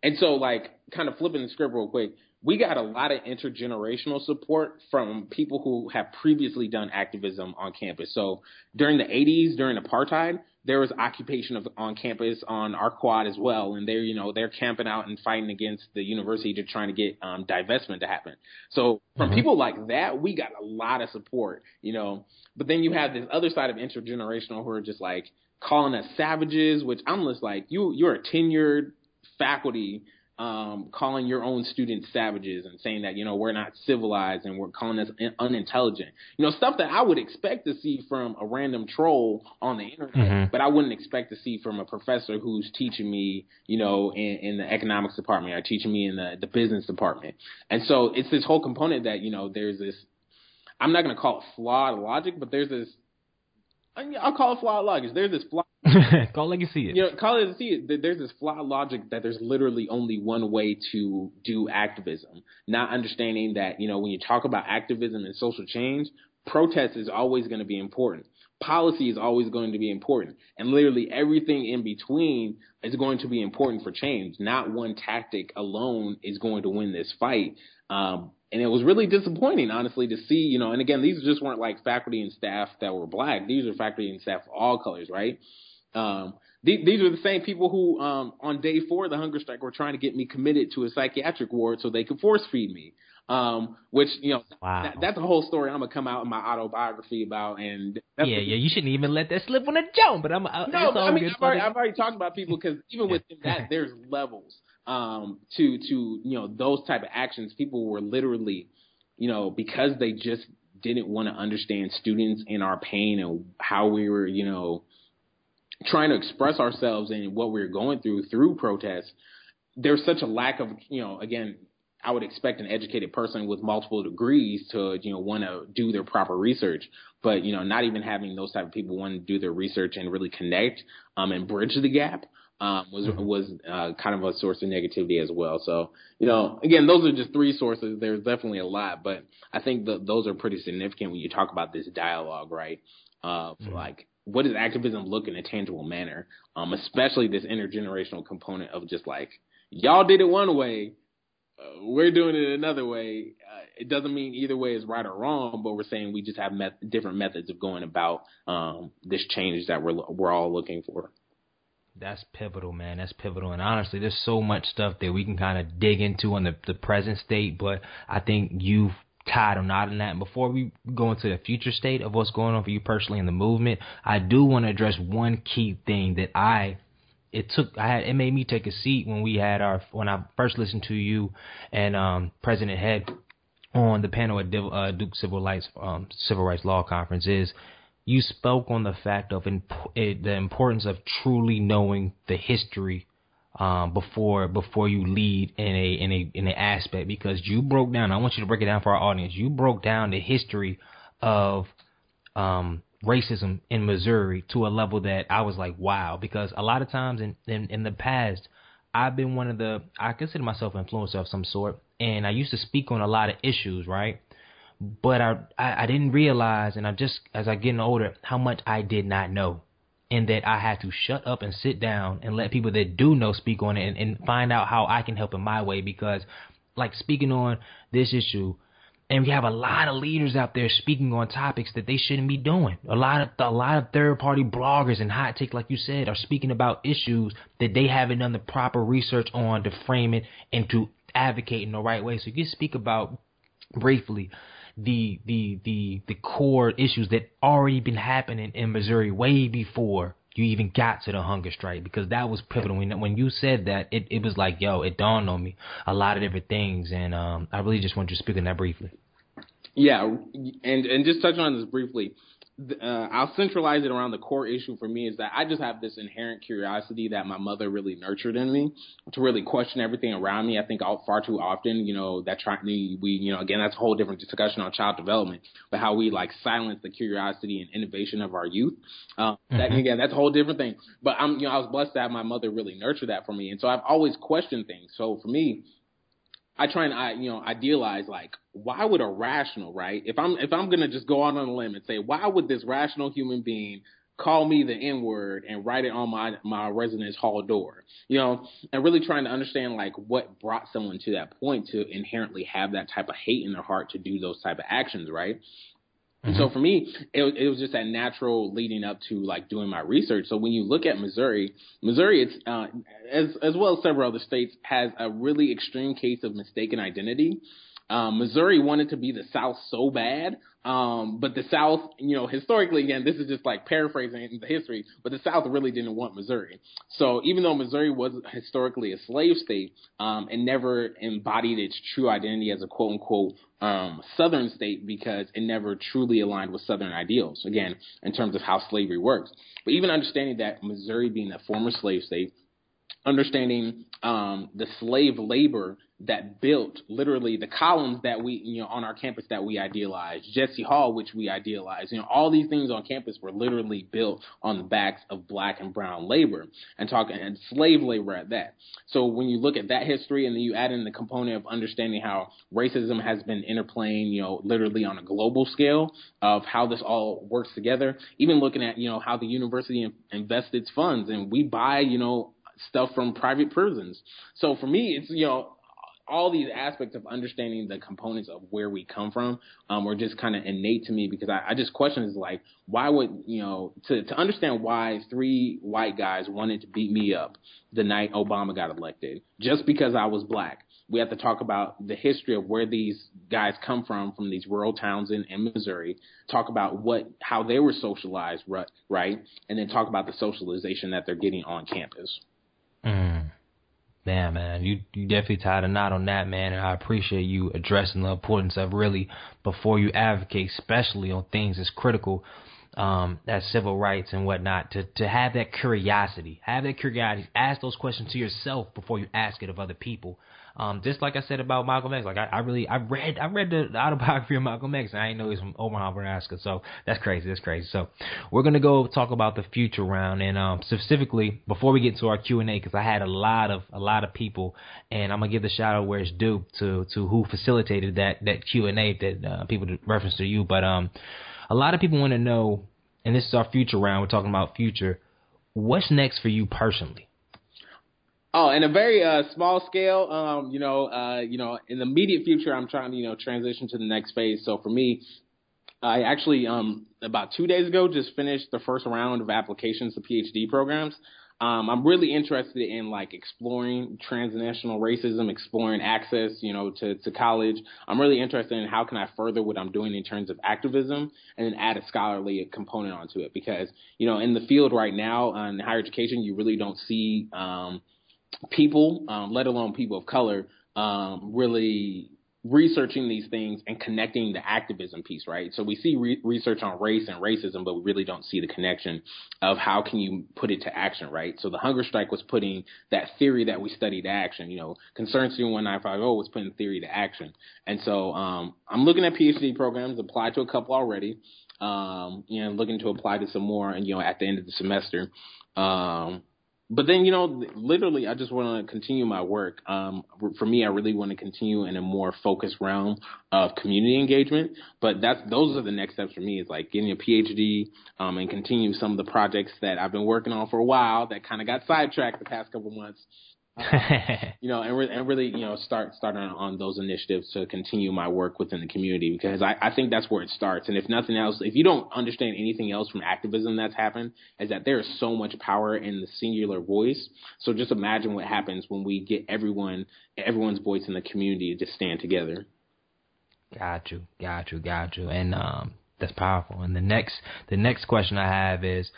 and so like kind of flipping the script real quick, we got a lot of intergenerational support from people who have previously done activism on campus. So during the 80s, during apartheid, there was occupation of on campus on our quad as well, and they're you know they're camping out and fighting against the university to trying to get um, divestment to happen. So from mm-hmm. people like that, we got a lot of support, you know. But then you have this other side of intergenerational who are just like calling us savages, which I'm just like you you're a tenured faculty um, calling your own students savages and saying that you know we're not civilized and we're calling us unintelligent. You know stuff that I would expect to see from a random troll on the internet, mm-hmm. but I wouldn't expect to see from a professor who's teaching me, you know, in, in the economics department or teaching me in the the business department. And so it's this whole component that you know there's this. I'm not going to call it flawed logic, but there's this. I'll call it flawed logic. There's this flawed <laughs> call it like you see it. You know, call it see it. There's this flawed logic that there's literally only one way to do activism. Not understanding that you know when you talk about activism and social change, protest is always going to be important. Policy is always going to be important, and literally everything in between is going to be important for change. Not one tactic alone is going to win this fight. Um, and it was really disappointing, honestly, to see, you know, and again, these just weren't like faculty and staff that were black. These are faculty and staff of all colors, right? Um, these, these are the same people who, um, on day four of the hunger strike, were trying to get me committed to a psychiatric ward so they could force feed me. Um, which you know, wow. that, that's a whole story I'm gonna come out in my autobiography about. And yeah, yeah, you shouldn't even let that slip on the jump. But I'm no, I mean, I've already, I've already, talked about people because even within that, <laughs> there's levels um, to to you know those type of actions. People were literally, you know, because they just didn't want to understand students and our pain and how we were, you know, trying to express ourselves and what we're going through through protests. There's such a lack of, you know, again, I would expect an educated person with multiple degrees to, you know, want to do their proper research. But, you know, not even having those type of people want to do their research and really connect um, and bridge the gap um, was mm-hmm. was uh, kind of a source of negativity as well. So you know, again, those are just three sources. There's definitely a lot, but I think the, those are pretty significant when you talk about this dialogue, right? Uh, mm-hmm. Like, what does activism look in a tangible manner? Um, especially this intergenerational component of just like y'all did it one way, uh, we're doing it another way. Uh, it doesn't mean either way is right or wrong, but we're saying we just have met- different methods of going about um, this change that we're we're all looking for that's pivotal, man. That's pivotal. And honestly, there's so much stuff that we can kind of dig into on the, the present state, but I think you've tied a knot in that. And before we go into the future state of what's going on for you personally in the movement, I do want to address one key thing that I it took I had it made me take a seat when we had our when I first listened to you and um, President Head on the panel at uh, Duke Civil Rights um, Civil Rights Law Conference is you spoke on the fact of imp- the importance of truly knowing the history um, before before you lead in a in a in an aspect because you broke down. I want you to break it down for our audience. You broke down the history of um, racism in Missouri to a level that I was like, wow. Because a lot of times in, in in the past, I've been one of the I consider myself an influencer of some sort, and I used to speak on a lot of issues, right? but I, I, I didn't realize, and I just as I getting older, how much I did not know, and that I had to shut up and sit down and let people that do know speak on it and, and find out how I can help in my way because, like speaking on this issue, and we have a lot of leaders out there speaking on topics that they shouldn't be doing. A lot of a lot of third party bloggers and hot take, like you said, are speaking about issues that they haven't done the proper research on to frame it and to advocate in the right way. So you speak about briefly the the the the core issues that already been happening in Missouri way before you even got to the hunger strike because that was pivotal. When when you said that, it it was like yo, it dawned on me a lot of different things, and um, I really just want you to speak on that briefly. Yeah, and and just touching on this briefly, uh, I'll centralize it around the core issue for me is that I just have this inherent curiosity that my mother really nurtured in me to really question everything around me. I think all, far too often, you know, that try we, you know, again, that's a whole different discussion on child development, but how we like silence the curiosity and innovation of our youth. Um, mm-hmm. that, again, that's a whole different thing. But I'm, you know, I was blessed to have my mother really nurture that for me, and so I've always questioned things. So for me, I try and I you know idealize like why would a rational right? If I'm if I'm gonna just go out on a limb and say why would this rational human being call me the N word and write it on my my residence hall door? You know and really trying to understand like what brought someone to that point to inherently have that type of hate in their heart to do those type of actions right Mm-hmm. So for me, it, it was just that natural leading up to like doing my research. So when you look at Missouri, Missouri, it's uh, as as well as several other states, has a really extreme case of mistaken identity. Um, Missouri wanted to be the South so bad, um, but the South, you know, historically, again, this is just like paraphrasing the history, but the South really didn't want Missouri. So even though Missouri was historically a slave state, um, it never embodied its true identity as a quote unquote um, Southern state because it never truly aligned with Southern ideals. Again, in terms of how slavery works, but even understanding that Missouri being a former slave state understanding um, the slave labor that built literally the columns that we, you know, on our campus that we idealized, Jesse Hall, which we idealized, you know, all these things on campus were literally built on the backs of black and brown labor and talking and slave labor at that. So when you look at that history and then you add in the component of understanding how racism has been interplaying, you know, literally on a global scale of how this all works together, even looking at, you know, how the university invests its funds and we buy, you know, stuff from private prisons. So for me, it's, you know, all these aspects of understanding the components of where we come from um, were just kind of innate to me because I, I just question is like why would you know to to understand why three white guys wanted to beat me up the night Obama got elected just because I was black. We have to talk about the history of where these guys come from from these rural towns in, in Missouri. Talk about what how they were socialized right, right, and then talk about the socialization that they're getting on campus. Mm. Damn, man, you you definitely tied a knot on that, man, and I appreciate you addressing the importance of really before you advocate, especially on things as critical um, as civil rights and whatnot, to to have that curiosity, have that curiosity, ask those questions to yourself before you ask it of other people. Um, just like I said about Malcolm X, like I, I really, I read, I read the, autobiography of Malcolm X, and I didn't know he's from Omaha, Nebraska. So that's crazy. That's crazy. So we're gonna go talk about the future round, and um, specifically before we get to our Q and A, because I had a lot of a lot of people, and I'm gonna give the shout out where it's due to to who facilitated that that Q and A that uh, people reference to you, but um, a lot of people want to know, and this is our future round. We're talking about future. What's next for you personally? Oh, in a very uh, small scale, um, you know, uh, you know, in the immediate future, I'm trying to, you know, transition to the next phase. So for me, I actually, um, about two days ago, just finished the first round of applications to PhD programs. Um, I'm really interested in like exploring transnational racism, exploring access, you know, to, to college. I'm really interested in how can I further what I'm doing in terms of activism and then add a scholarly component onto it because, you know, in the field right now uh, in higher education, you really don't see, um, people, um, let alone people of color, um, really researching these things and connecting the activism piece, right? So we see re- research on race and racism, but we really don't see the connection of how can you put it to action, right? So the hunger strike was putting that theory that we studied to action. You know, Concerned Student 1950 was putting theory to action. And so um, I'm looking at PhD programs, applied to a couple already, um, you know, looking to apply to some more, and you know, at the end of the semester. Um, but then you know literally i just want to continue my work. Um, for me i really want to continue in a more focused realm of community engagement. But that's those are the next steps for me is like getting a phd um, and continue some of the projects that i've been working on for a while that kind of got sidetracked the past couple months <laughs> you know, and, re- and really, you know, start starting on, those initiatives to continue my work within the community because I, I think that's where it starts. And if nothing else, if you don't understand anything else from activism that's happened, is that there is so much power in the singular voice. So just imagine what happens when we get everyone, everyone's voice in the community to stand together. Got you, got you, got you, and um, that's powerful. And the next, the next question I have is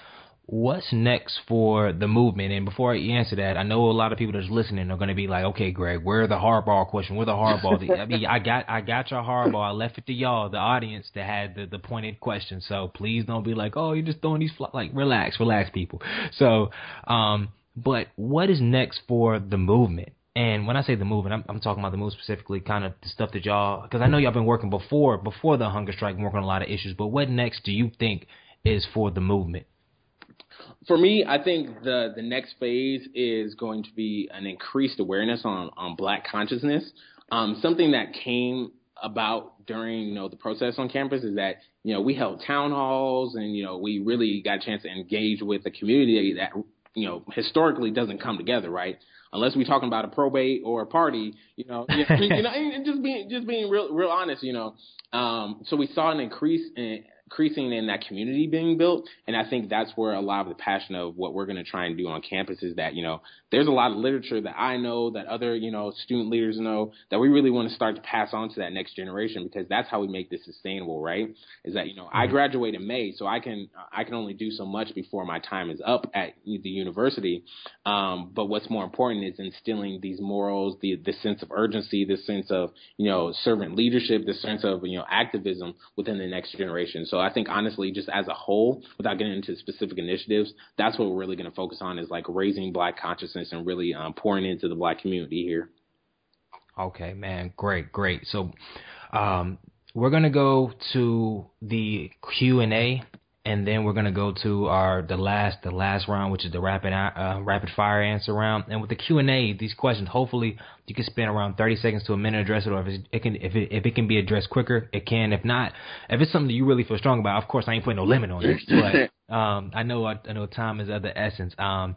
what's next for the movement? And before I answer that, I know a lot of people that's listening are going to be like, okay, Greg, where the hardball question? Where the hardball? I mean, I got, I got your hardball. I left it to y'all, the audience that had the, the pointed question. So please don't be like, oh, you're just throwing these, fl-. like, relax, relax, people. So, um, but what is next for the movement? And when I say the movement, I'm, I'm talking about the move specifically, kind of the stuff that y'all, because I know y'all been working before, before the hunger strike, working on a lot of issues. But what next do you think is for the movement? For me, I think the the next phase is going to be an increased awareness on on Black consciousness. Um, something that came about during you know the process on campus is that you know we held town halls and you know we really got a chance to engage with the community that you know historically doesn't come together, right? Unless we're talking about a probate or a party, you know, <laughs> you know, and just being just being real real honest, you know. Um, so we saw an increase in increasing in that community being built. And I think that's where a lot of the passion of what we're going to try and do on campus is that, you know, there's a lot of literature that I know that other, you know, student leaders know that we really want to start to pass on to that next generation because that's how we make this sustainable, right? Is that, you know, I mm-hmm. graduate in May, so I can, I can only do so much before my time is up at the university. Um, but what's more important is instilling these morals, the, the sense of urgency, the sense of, you know, servant leadership, the sense of, you know, activism within the next generation. So I think honestly, just as a whole, without getting into specific initiatives, that's what we're really going to focus on is like raising black consciousness and really um, pouring into the black community here. Okay, man, great, great. So, um, we're gonna go to the Q and A, and then we're gonna go to our the last the last round, which is the rapid uh, rapid fire answer round. And with the Q and A, these questions, hopefully you can spend around 30 seconds to a minute address it, or if it can if it if it can be addressed quicker, it can. If not, if it's something that you really feel strong about, of course I ain't putting no limit on it. But <laughs> um, I know I, I know time is of the essence. Um,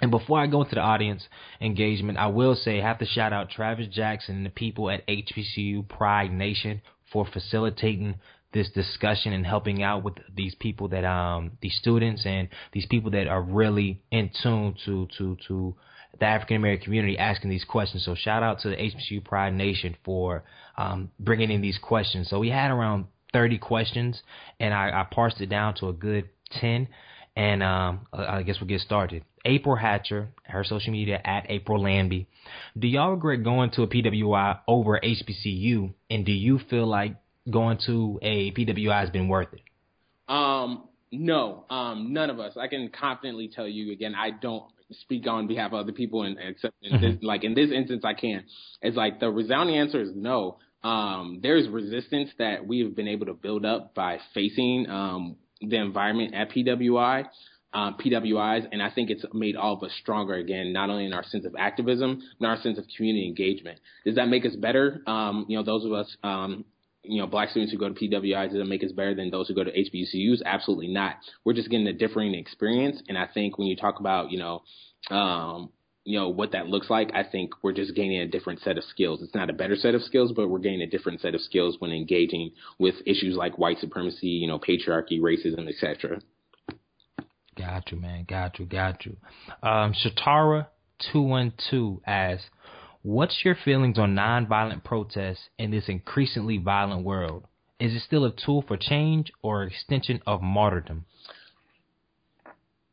and before I go into the audience engagement, I will say I have to shout out Travis Jackson and the people at HBCU Pride Nation for facilitating this discussion and helping out with these people that um these students and these people that are really in tune to to to the African American community asking these questions. So shout out to the HBCU Pride Nation for um, bringing in these questions. So we had around 30 questions, and I, I parsed it down to a good 10. And um, I guess we'll get started. April Hatcher, her social media at April Lambie. Do y'all regret going to a PWI over HBCU? And do you feel like going to a PWI has been worth it? Um, no, um, none of us. I can confidently tell you again. I don't speak on behalf of other people, and except in mm-hmm. this, like in this instance, I can. It's like the resounding answer is no. Um, there's resistance that we have been able to build up by facing um, the environment at PWI, um, PWIs, and I think it's made all of us stronger again, not only in our sense of activism, but our sense of community engagement. Does that make us better? Um, you know, those of us, um, you know, black students who go to PWIs, does it make us better than those who go to HBCUs? Absolutely not. We're just getting a differing experience, and I think when you talk about, you know, um, you know what that looks like, I think we're just gaining a different set of skills. It's not a better set of skills, but we're gaining a different set of skills when engaging with issues like white supremacy, you know, patriarchy, racism, etc. Got you, man. Got you. Got you. Um, Shatara two one two asks, "What's your feelings on nonviolent protests in this increasingly violent world? Is it still a tool for change or extension of martyrdom?"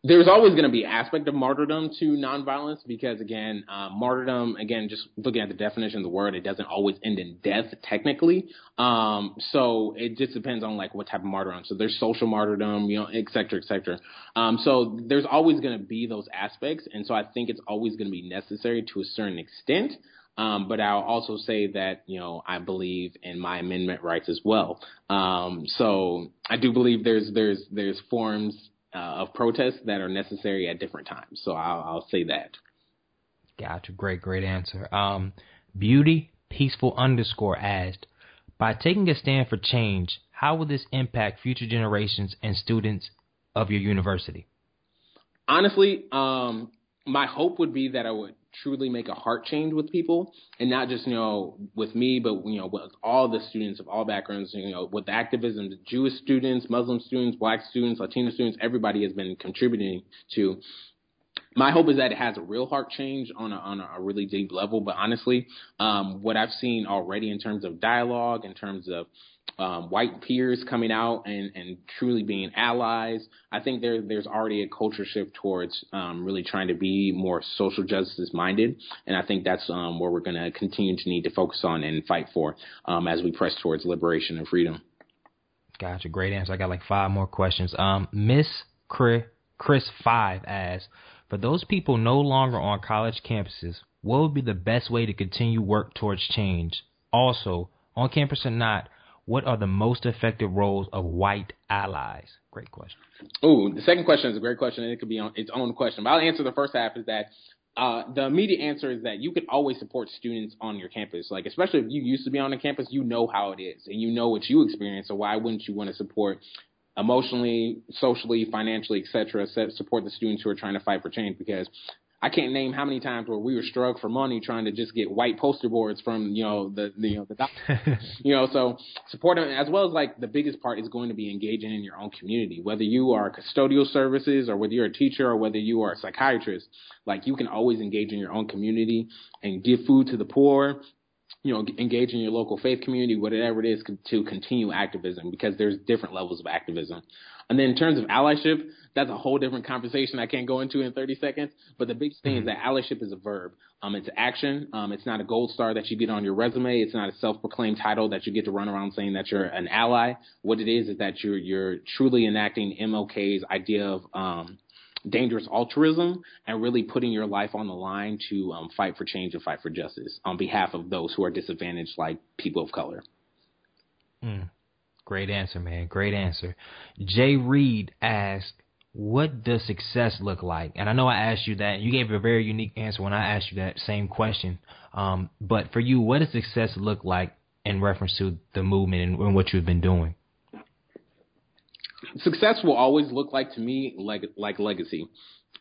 There's always going to be aspect of martyrdom to nonviolence because again, uh, martyrdom, again, just looking at the definition of the word, it doesn't always end in death technically. Um, so it just depends on like what type of martyrdom. So there's social martyrdom, you know, et cetera, et cetera. Um, so there's always going to be those aspects. And so I think it's always going to be necessary to a certain extent. Um, but I'll also say that, you know, I believe in my amendment rights as well. Um, so I do believe there's, there's, there's forms uh, of protests that are necessary at different times. So I'll, I'll say that. Gotcha. Great, great answer. Um, Beauty Peaceful underscore asked, by taking a stand for change, how will this impact future generations and students of your university? Honestly, um, my hope would be that I would truly make a heart change with people and not just, you know, with me, but, you know, with all the students of all backgrounds, you know, with activism, the Jewish students, Muslim students, black students, Latino students, everybody has been contributing to. My hope is that it has a real heart change on a, on a really deep level. But honestly, um, what I've seen already in terms of dialogue, in terms of um, white peers coming out and, and truly being allies. I think there there's already a culture shift towards um, really trying to be more social justice minded, and I think that's um, where we're going to continue to need to focus on and fight for um, as we press towards liberation and freedom. Gotcha, great answer. I got like five more questions. Um, Miss Chris, Chris Five asks, for those people no longer on college campuses, what would be the best way to continue work towards change? Also, on campus or not, what are the most effective roles of white allies? Great question. Oh, the second question is a great question, and it could be on its own question. But I'll answer the first half is that uh, the immediate answer is that you can always support students on your campus. Like, especially if you used to be on the campus, you know how it is, and you know what you experience. So why wouldn't you want to support emotionally, socially, financially, etc. Support the students who are trying to fight for change because I can't name how many times where we were struggling for money trying to just get white poster boards from you know the, the you know the <laughs> you know so supporting as well as like the biggest part is going to be engaging in your own community whether you are custodial services or whether you're a teacher or whether you are a psychiatrist like you can always engage in your own community and give food to the poor you know, engage in your local faith community, whatever it is, to continue activism because there's different levels of activism. And then in terms of allyship, that's a whole different conversation I can't go into in 30 seconds. But the big thing mm-hmm. is that allyship is a verb. Um, it's action. Um, it's not a gold star that you get on your resume. It's not a self-proclaimed title that you get to run around saying that you're an ally. What it is is that you're you're truly enacting MLK's idea of um, dangerous altruism and really putting your life on the line to um, fight for change and fight for justice on behalf of those who are disadvantaged, like people of color. Mm. Great answer, man. Great answer. Jay Reed asked, what does success look like? And I know I asked you that. You gave a very unique answer when I asked you that same question. Um, but for you, what does success look like in reference to the movement and, and what you've been doing? Success will always look like to me like like legacy.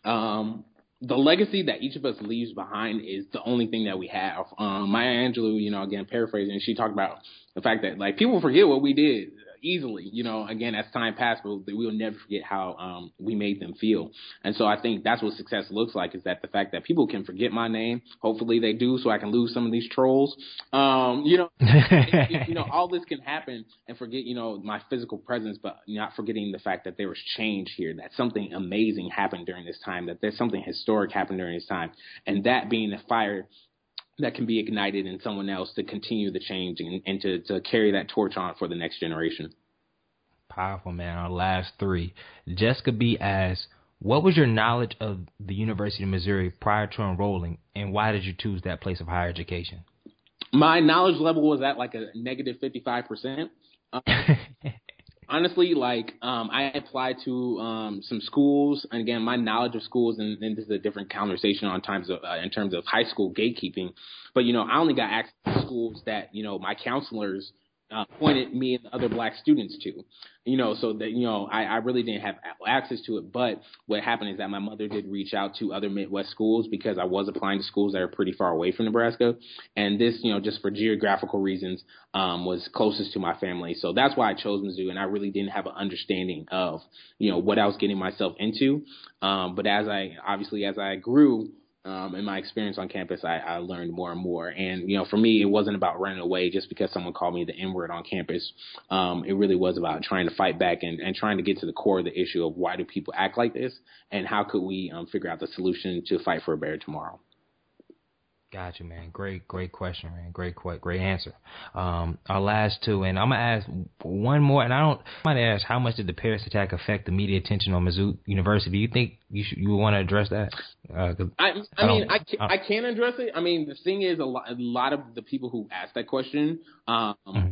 Um, the legacy that each of us leaves behind is the only thing that we have. Um, Maya Angelou, you know, again paraphrasing, she talked about the fact that like people forget what we did easily. You know, again, as time passed, we'll, we'll never forget how um, we made them feel. And so I think that's what success looks like is that the fact that people can forget my name. Hopefully they do, so I can lose some of these trolls. Um, you know, it, <laughs> it, you know, all this can happen and forget, you know, my physical presence, but not forgetting the fact that there was change here, that something amazing happened during this time, that there's something historic happened during this time, and that being the fire that can be ignited in someone else to continue the change and, and to, to carry that torch on for the next generation. Powerful, man. Our last three. Jessica B asks, what was your knowledge of the University of Missouri prior to enrolling, and why did you choose that place of higher education? My knowledge level was at like a negative 55%. Um, <laughs> honestly, like um, I applied to um, some schools, and again, my knowledge of schools, and, and this is a different conversation on times of uh, in terms of high school gatekeeping. But you know, I only got access to schools that you know my counselors uh, pointed me and the other black students to, you know, so that, you know, I, I really didn't have access to it. But what happened is that my mother did reach out to other Midwest schools because I was applying to schools that are pretty far away from Nebraska. And this, you know, just for geographical reasons, um, was closest to my family. So that's why I chose Mizzou. And I really didn't have an understanding of, you know, what I was getting myself into. Um, but as I, obviously, as I grew, um, in my experience on campus, I, I learned more and more. And you know, for me, it wasn't about running away just because someone called me the N word on campus. Um, it really was about trying to fight back and, and trying to get to the core of the issue of why do people act like this, and how could we um, figure out the solution to fight for a better tomorrow. Got you, man. Great, great question, man. Great, great answer. Um, our last two, and I'm gonna ask one more, and I don't. I might ask, how much did the Paris attack affect the media attention on Mizzou University? Do you think you should, you want to address that? Uh, I, I, I mean, I can, I can address it. I mean, the thing is, a lot, a lot of the people who asked that question um, mm-hmm.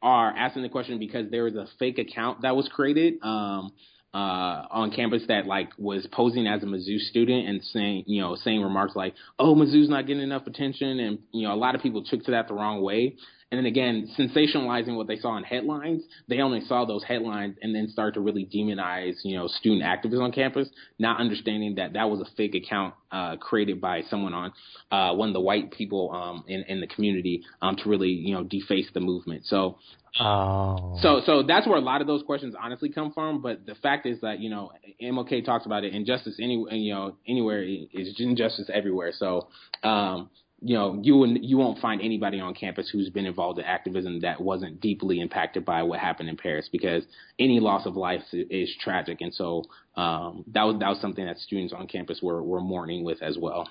are asking the question because there was a fake account that was created. Um, uh, on campus that like was posing as a Mizzou student and saying, you know, saying remarks like, "Oh, Mizzou's not getting enough attention," and you know, a lot of people took to that the wrong way. And then again, sensationalizing what they saw in headlines, they only saw those headlines and then start to really demonize, you know, student activists on campus, not understanding that that was a fake account uh, created by someone on uh, one of the white people um, in, in the community um, to really, you know, deface the movement. So Oh. So so that's where a lot of those questions honestly come from. But the fact is that you know MLK talks about it. Injustice any you know anywhere is injustice everywhere. So um, you know you you won't find anybody on campus who's been involved in activism that wasn't deeply impacted by what happened in Paris because any loss of life is, is tragic. And so um, that was that was something that students on campus were were mourning with as well.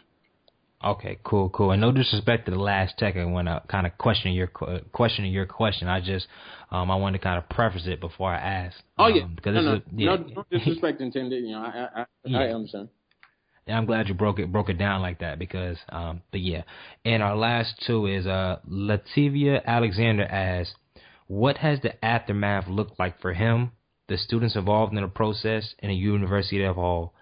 Okay, cool, cool. And no disrespect to the last tech when I kind of questioning your questioning your question. I just um I wanted to kind of preface it before I ask. Oh yeah, um, because no, no, a, yeah. no, no disrespect intended. You know, I I, I, yeah. I understand. And I'm glad you broke it broke it down like that because um but yeah. And our last two is uh Lativia Alexander asks, what has the aftermath looked like for him, the students involved in the process, and the university as a whole?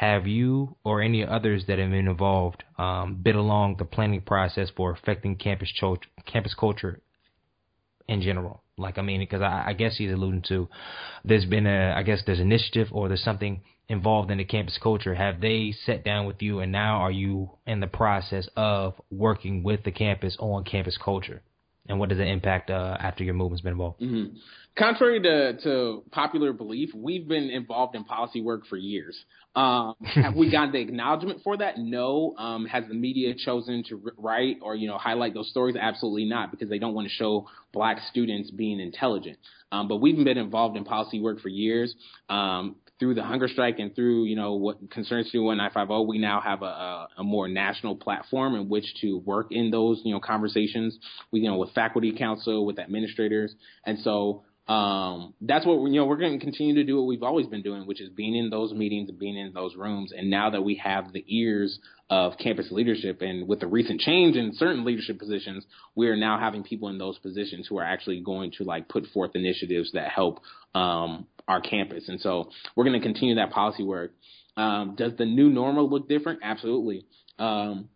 Have you or any others that have been involved um, been along the planning process for affecting campus cho- campus culture in general? Like, I mean, because I, I guess he's alluding to there's been a, I guess there's initiative or there's something involved in the campus culture. Have they sat down with you and now are you in the process of working with the campus on campus culture? And what does it impact uh, after your movement's been involved? Mm-hmm. Contrary to, to popular belief, we've been involved in policy work for years. Um, <laughs> have we gotten the acknowledgement for that? No. Um, has the media chosen to write or you know highlight those stories? Absolutely not, because they don't want to show black students being intelligent. Um, but we've been involved in policy work for years. Um, through the hunger strike and through you know what Concerned Student 1950, we now have a, a, a, more national platform in which to work in those you know conversations. We you know with faculty council, with administrators, and so um, that's what you know. We're going to continue to do what we've always been doing, which is being in those meetings and being in those rooms. And now that we have the ears of campus leadership, and with the recent change in certain leadership positions, we are now having people in those positions who are actually going to like put forth initiatives that help um, our campus. And so we're going to continue that policy work. Um, does the new normal look different? Absolutely. Um,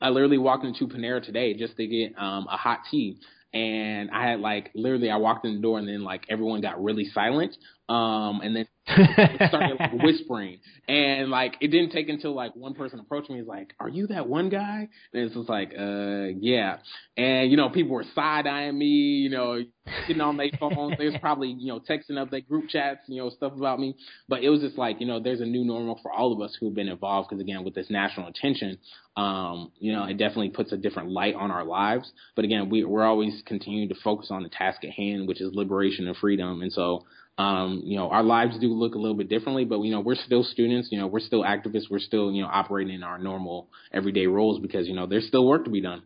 I literally walked into Panera today just to get um, a hot tea, and I had like literally I walked in the door and then like everyone got really silent. Um, and then <laughs> started like whispering, and like it didn't take until like one person approached me, is like, "Are you that one guy?" And it's just like, "Uh, yeah." And you know, people were side eyeing me, you know, getting on their phones. There's probably you know texting up their group chats, you know, stuff about me. But it was just like, you know, there's a new normal for all of us who've been involved because again, with this national attention, um, you know, it definitely puts a different light on our lives. But again, we, we're always continuing to focus on the task at hand, which is liberation and freedom. And so um, you know, our lives do look a little bit differently, but you know, we're still students. You know, we're still activists. We're still you know operating in our normal everyday roles because you know there's still work to be done.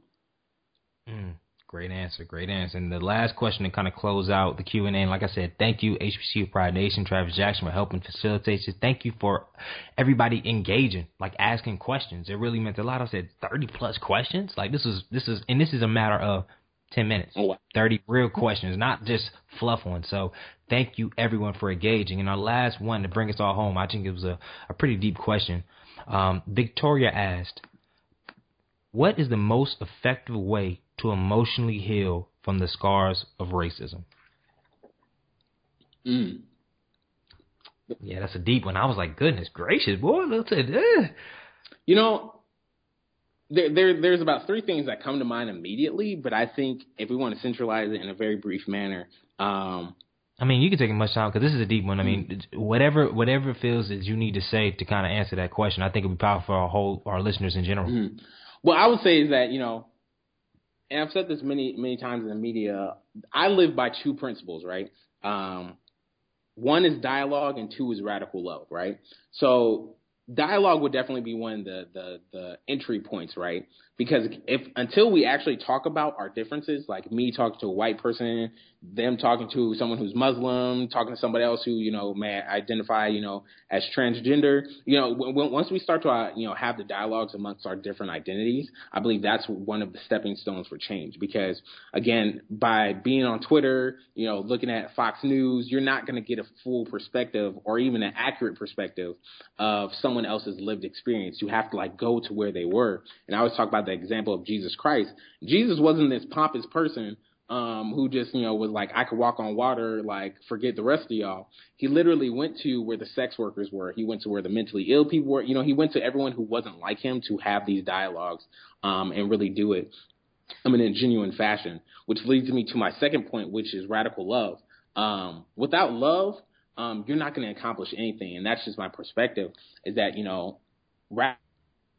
Mm, great answer, great answer. And the last question to kind of close out the Q and A. Like I said, thank you HBCU Pride Nation, Travis Jackson for helping facilitate this. Thank you for everybody engaging, like asking questions. It really meant a lot. I said 30 plus questions. Like this is this is and this is a matter of 10 minutes. Oh, 30 real questions, not just fluff ones. So thank you everyone for engaging. And our last one to bring us all home, I think it was a, a pretty deep question. Um, Victoria asked, what is the most effective way to emotionally heal from the scars of racism? Mm. Yeah, that's a deep one. I was like, goodness gracious, boy. Let's say, eh. You know, there, there, there's about three things that come to mind immediately, but I think if we want to centralize it in a very brief manner, um, I mean, you can take much time because this is a deep one. I mean, whatever whatever feels that you need to say to kind of answer that question, I think it'd be powerful for our whole our listeners in general. Mm-hmm. Well, I would say is that you know, and I've said this many many times in the media. I live by two principles, right? Um, one is dialogue, and two is radical love, right? So dialogue would definitely be one of the, the the entry points, right? Because if until we actually talk about our differences, like me talking to a white person, them talking to someone who's Muslim, talking to somebody else who you know may identify you know as transgender, you know, w- once we start to uh, you know have the dialogues amongst our different identities, I believe that's one of the stepping stones for change. Because again, by being on Twitter, you know, looking at Fox News, you're not going to get a full perspective or even an accurate perspective of someone else's lived experience. You have to like go to where they were. And I always talk about the example of Jesus Christ. Jesus wasn't this pompous person um, who just, you know, was like, I could walk on water, like, forget the rest of y'all. He literally went to where the sex workers were. He went to where the mentally ill people were. You know, he went to everyone who wasn't like him to have these dialogues, um, and really do it I mean, in a genuine fashion, which leads me to my second point, which is radical love. Um, without love, um, you're not going to accomplish anything. And that's just my perspective is that, you know,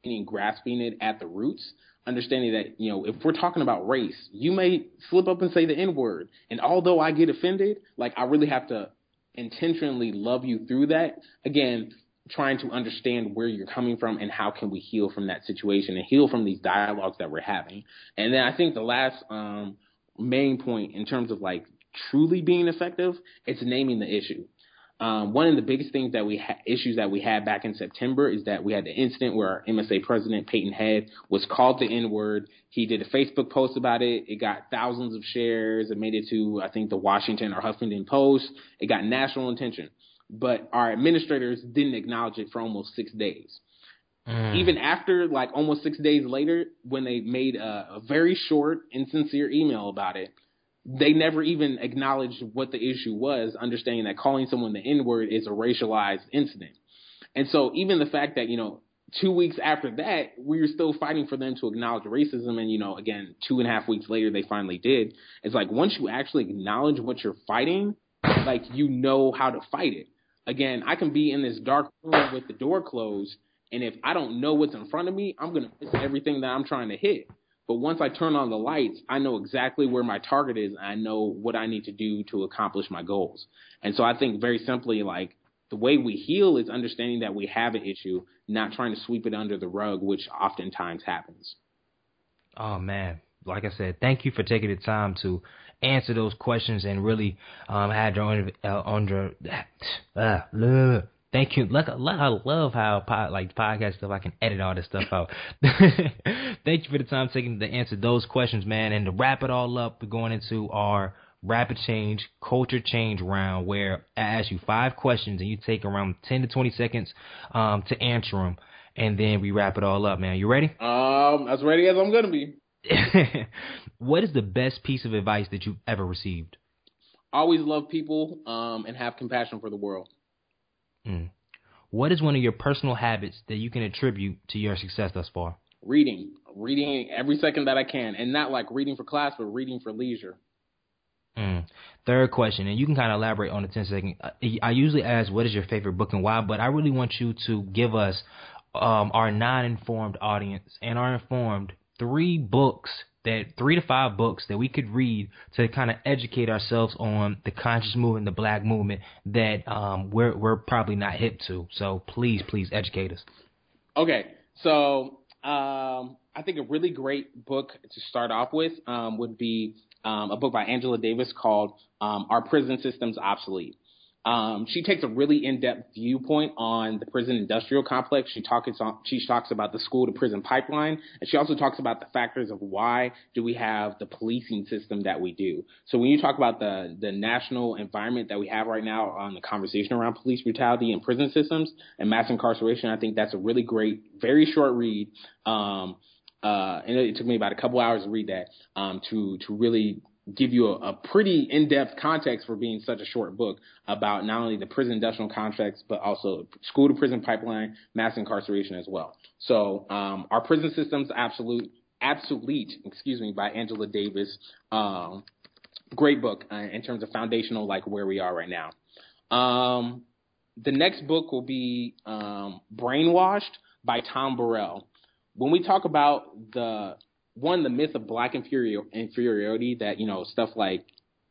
meaning grasping it at the roots, understanding that, you know, if we're talking about race, you may slip up and say the N word. And although I get offended, like I really have to intentionally love you through that. Again, trying to understand where you're coming from and how can we heal from that situation and heal from these dialogues that we're having. And then I think the last um, main point in terms of like truly being effective, it's naming the issue. Um, one of the biggest things that we ha- issues that we had back in September is that we had the incident where our MSA president Payton Head was called the N word. He did a Facebook post about it. It got thousands of shares. It made it to I think the Washington or Huffington Post. It got national attention, but our administrators didn't acknowledge it for almost six days. Mm. Even after like almost six days later, when they made a, a very short, insincere email about it, they never even acknowledged what the issue was, understanding that calling someone the N word is a racialized incident. And so even the fact that, you know, two weeks after that, we were still fighting for them to acknowledge racism. And, you know, again, two and a half weeks later, they finally did. It's like once you actually acknowledge what you're fighting, like you know how to fight it. Again, I can be in this dark room with the door closed. And if I don't know what's in front of me, I'm going to miss everything that I'm trying to hit. But once I turn on the lights, I know exactly where my target is. And I know what I need to do to accomplish my goals. And so I think very simply, like the way we heal is understanding that we have an issue, not trying to sweep it under the rug, which oftentimes happens. Oh man, like I said, thank you for taking the time to answer those questions and really um, had your own uh, under. <sighs> Uh, Thank you. Look, look, I love how pod, like podcast stuff. I can edit all this stuff out. <laughs> Thank you for the time taking to answer those questions, man. And to wrap it all up, we're going into our rapid change culture change round, where I ask you five questions and you take around ten to twenty seconds um, to answer them, and then we wrap it all up, man. You ready? Um, as ready as I'm gonna be. <laughs> what is the best piece of advice that you've ever received? Always love people um, and have compassion for the world. Mm. What is one of your personal habits that you can attribute to your success thus far? Reading, reading every second that I can, and not like reading for class, but reading for leisure. Mm. Third question, and you can kind of elaborate on the 10 second. I usually ask, what is your favorite book and why? But I really want you to give us, um, our non informed audience and our informed, three books that three to five books that we could read to kind of educate ourselves on the conscious movement, the black movement that um, we're we're probably not hip to. So please, please educate us. Okay, so um, I think a really great book to start off with um, would be um, a book by Angela Davis called um, "Our Prison Systems Obsolete." Um, she takes a really in-depth viewpoint on the prison industrial complex. She talks she talks about the school to prison pipeline, and she also talks about the factors of why do we have the policing system that we do. So when you talk about the the national environment that we have right now on the conversation around police brutality and prison systems and mass incarceration, I think that's a really great, very short read. Um, uh, and it took me about a couple hours to read that um, to to really give you a, a pretty in-depth context for being such a short book about not only the prison industrial complex but also school to prison pipeline, mass incarceration as well. So um, our prison systems absolute absolute excuse me, by Angela Davis. Um, great book uh, in terms of foundational, like where we are right now. Um, the next book will be um, Brainwashed by Tom Burrell. When we talk about the one the myth of black inferior, inferiority that you know stuff like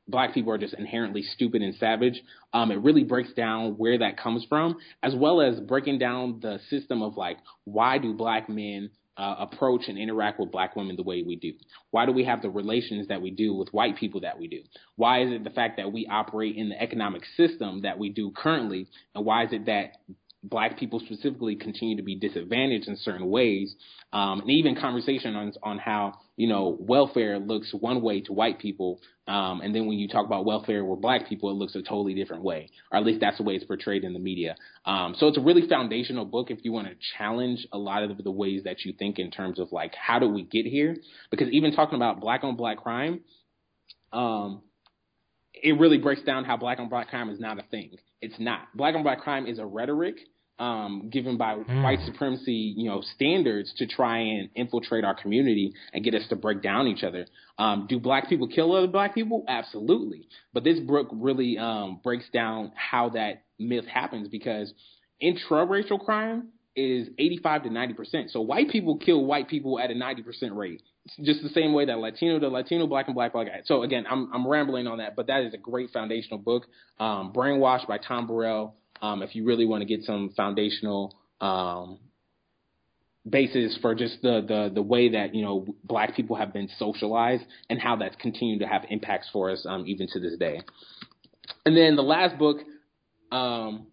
black people are just inherently stupid and savage. Um, it really breaks down where that comes from, as well as breaking down the system of like why do black men uh, approach and interact with black women the way we do? Why do we have the relations that we do with white people that we do? Why is it the fact that we operate in the economic system that we do currently? And why is it that black people specifically continue to be disadvantaged in certain ways, um, and even conversation on on how you know welfare looks one way to white people, um, and then when you talk about welfare with black people, it looks a totally different way, or at least that's the way it's portrayed in the media. Um, so it's a really foundational book if you want to challenge a lot of the ways that you think in terms of like how do we get here, because even talking about black on black crime. Um, it really breaks down how black on black crime is not a thing. It's not. Black on black crime is a rhetoric um, given by mm. white supremacy, you know, standards to try and infiltrate our community and get us to break down each other. Um, do black people kill other black people? Absolutely. But this book really um, breaks down how that myth happens because intra-racial crime is 85 to 90 percent. So white people kill white people at a 90 percent rate just the same way that Latino to Latino, black and black, black. So again, I'm I'm rambling on that, but that is a great foundational book. Um, Brainwashed by Tom Burrell. Um, if you really want to get some foundational um, basis for just the, the the way that you know black people have been socialized and how that's continued to have impacts for us um, even to this day. And then the last book, um,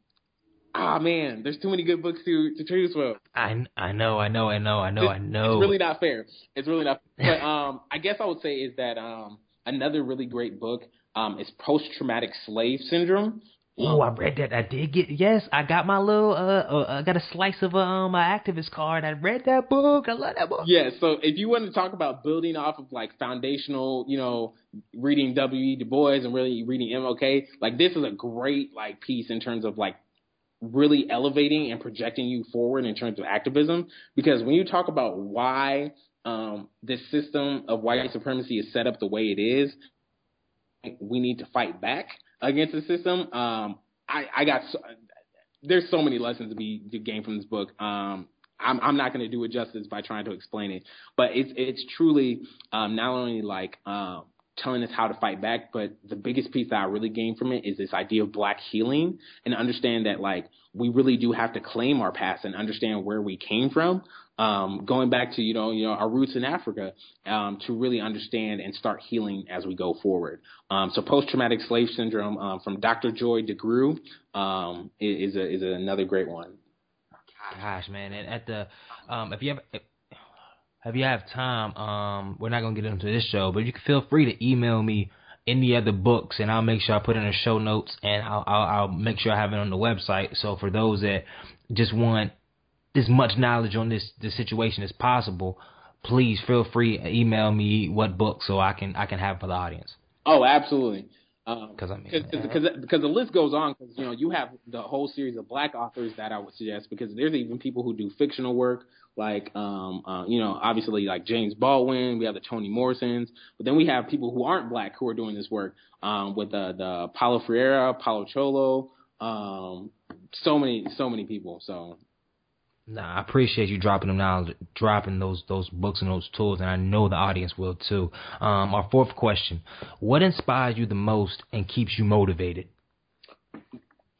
ah man, there's too many good books to to choose from. I I know, I know, I know, I know, it's, I know. It's really not fair. It's really not. <laughs> But um, I guess I would say is that um, another really great book um is Post Traumatic Slave Syndrome. Oh, I read that. I did get yes. I got my little. Uh, uh I got a slice of um my activist card. I read that book. I love that book. Yeah. So if you want to talk about building off of like foundational, you know, reading W. E. Du Bois and really reading MLK, like this is a great like piece in terms of like really elevating and projecting you forward in terms of activism. Because when you talk about why um, this system of white supremacy is set up the way it is, we need to fight back against the system. Um, I, I got so, there's so many lessons to be to gain from this book. Um, I'm, I'm not going to do it justice by trying to explain it, but it's it's truly um, not only like um, telling us how to fight back. But the biggest piece that I really gained from it is this idea of black healing and understand that like we really do have to claim our past and understand where we came from. Um, going back to you know you know our roots in Africa um, to really understand and start healing as we go forward. Um, so post traumatic slave syndrome um, from Dr. Joy DeGruy um, is a, is another great one. Gosh, man, and at the um, if you have if you have time, we're not gonna get into this show, but you can feel free to email me any other books, and I'll make sure I put in the show notes, and I'll, I'll, I'll make sure I have it on the website. So for those that just want as much knowledge on this this situation as possible, please feel free to email me what book so I can I can have for the audience. Oh, absolutely. Because um, I mean, because because the list goes on. Because you know you have the whole series of black authors that I would suggest. Because there's even people who do fictional work like um uh, you know obviously like James Baldwin, we have the Toni Morrisons, but then we have people who aren't black who are doing this work um with the the Paulo Freire, Paulo Coelho, um so many so many people. So Nah, I appreciate you dropping them knowledge, dropping those those books and those tools, and I know the audience will too. Um, our fourth question: What inspires you the most and keeps you motivated?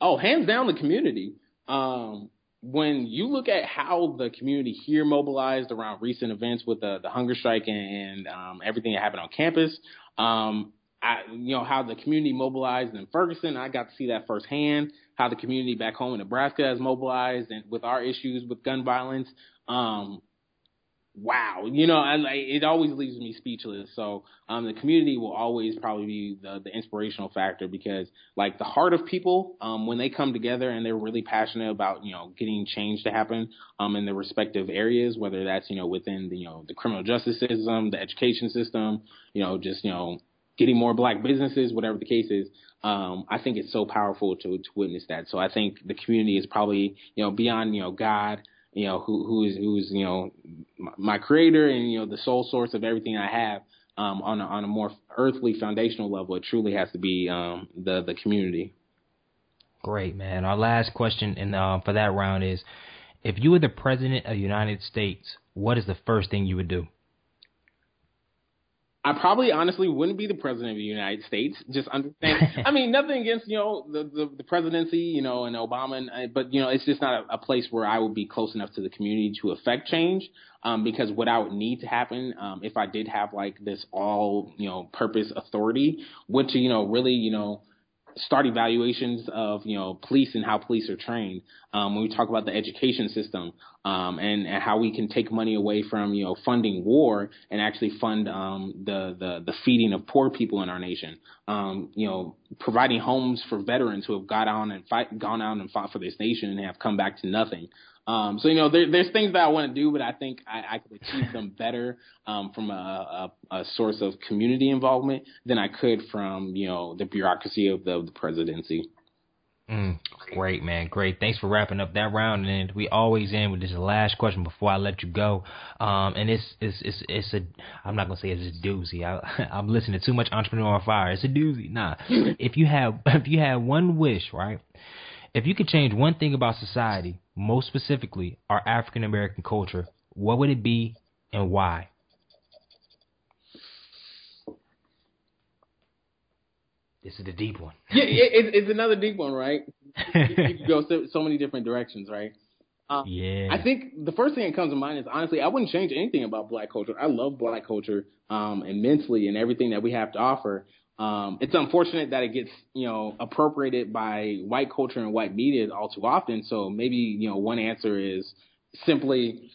Oh, hands down, the community. Um, when you look at how the community here mobilized around recent events with the, the hunger strike and, and um, everything that happened on campus, um, I, you know, how the community mobilized in Ferguson, I got to see that firsthand. How the community back home in Nebraska has mobilized and with our issues with gun violence. Um, wow, you know, I, it always leaves me speechless. So um, the community will always probably be the, the inspirational factor because, like, the heart of people um, when they come together and they're really passionate about you know getting change to happen um, in their respective areas, whether that's you know within the you know the criminal justice system, the education system, you know, just you know getting more black businesses, whatever the case is. Um, I think it's so powerful to to witness that. So I think the community is probably you know beyond you know God you know, who who is who's you know my creator and you know the sole source of everything I have. Um, on a, on a more earthly foundational level, it truly has to be um, the the community. Great, man. Our last question in uh, for that round is: If you were the president of the United States, what is the first thing you would do? I probably honestly wouldn't be the president of the United States. Just understand. <laughs> I mean, nothing against you know the, the, the presidency, you know, and Obama, and, but you know, it's just not a, a place where I would be close enough to the community to affect change. Um, because what I would need to happen, um, if I did have like this all you know purpose authority, would to you know really you know start evaluations of you know police and how police are trained. Um, when we talk about the education system um, and, and, how we can take money away from you know funding war and actually fund um, the, the the feeding of poor people in our nation. Um, you know, providing homes for veterans who have got on and fight, gone out and fought for this nation and have come back to nothing. Um, so you know, there, there's things that I want to do, but I think I, I could achieve them <laughs> better um, from a, a, a, source of community involvement than I could from you know the bureaucracy of the, of the presidency. Mm, great, man. Great. Thanks for wrapping up that round. And we always end with this last question before I let you go. Um, and it's, it's, it's, it's a, I'm not going to say it's a doozy. I, <laughs> I'm listening to too much Entrepreneur on Fire. It's a doozy. Nah. <laughs> if you have, if you have one wish, right? If you could change one thing about society, most specifically our African American culture, what would it be and why? This is the deep one. yeah, it, it's another deep one, right? you, <laughs> you go so, so, many different directions, right? Um, yeah. I think the first thing that comes to mind is honestly, I wouldn't change anything about black culture. I love black culture um, immensely and everything that we have to offer. Um, it's unfortunate that it gets, you know, appropriated by white culture and white media all too often. So maybe, you know, one answer is simply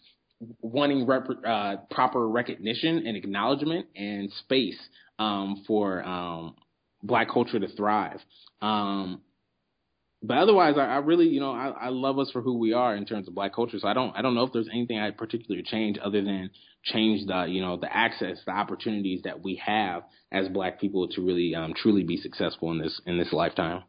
wanting rep- uh, proper recognition and acknowledgement and space um, for um, black culture to thrive. Um, but otherwise, I, I, really, you know, I, I love us for who we are in terms of black culture. So I don't, I don't know if there's anything I particularly change other than change the, you know, the access, the opportunities that we have as black people to really, um, truly be successful in this, in this lifetime.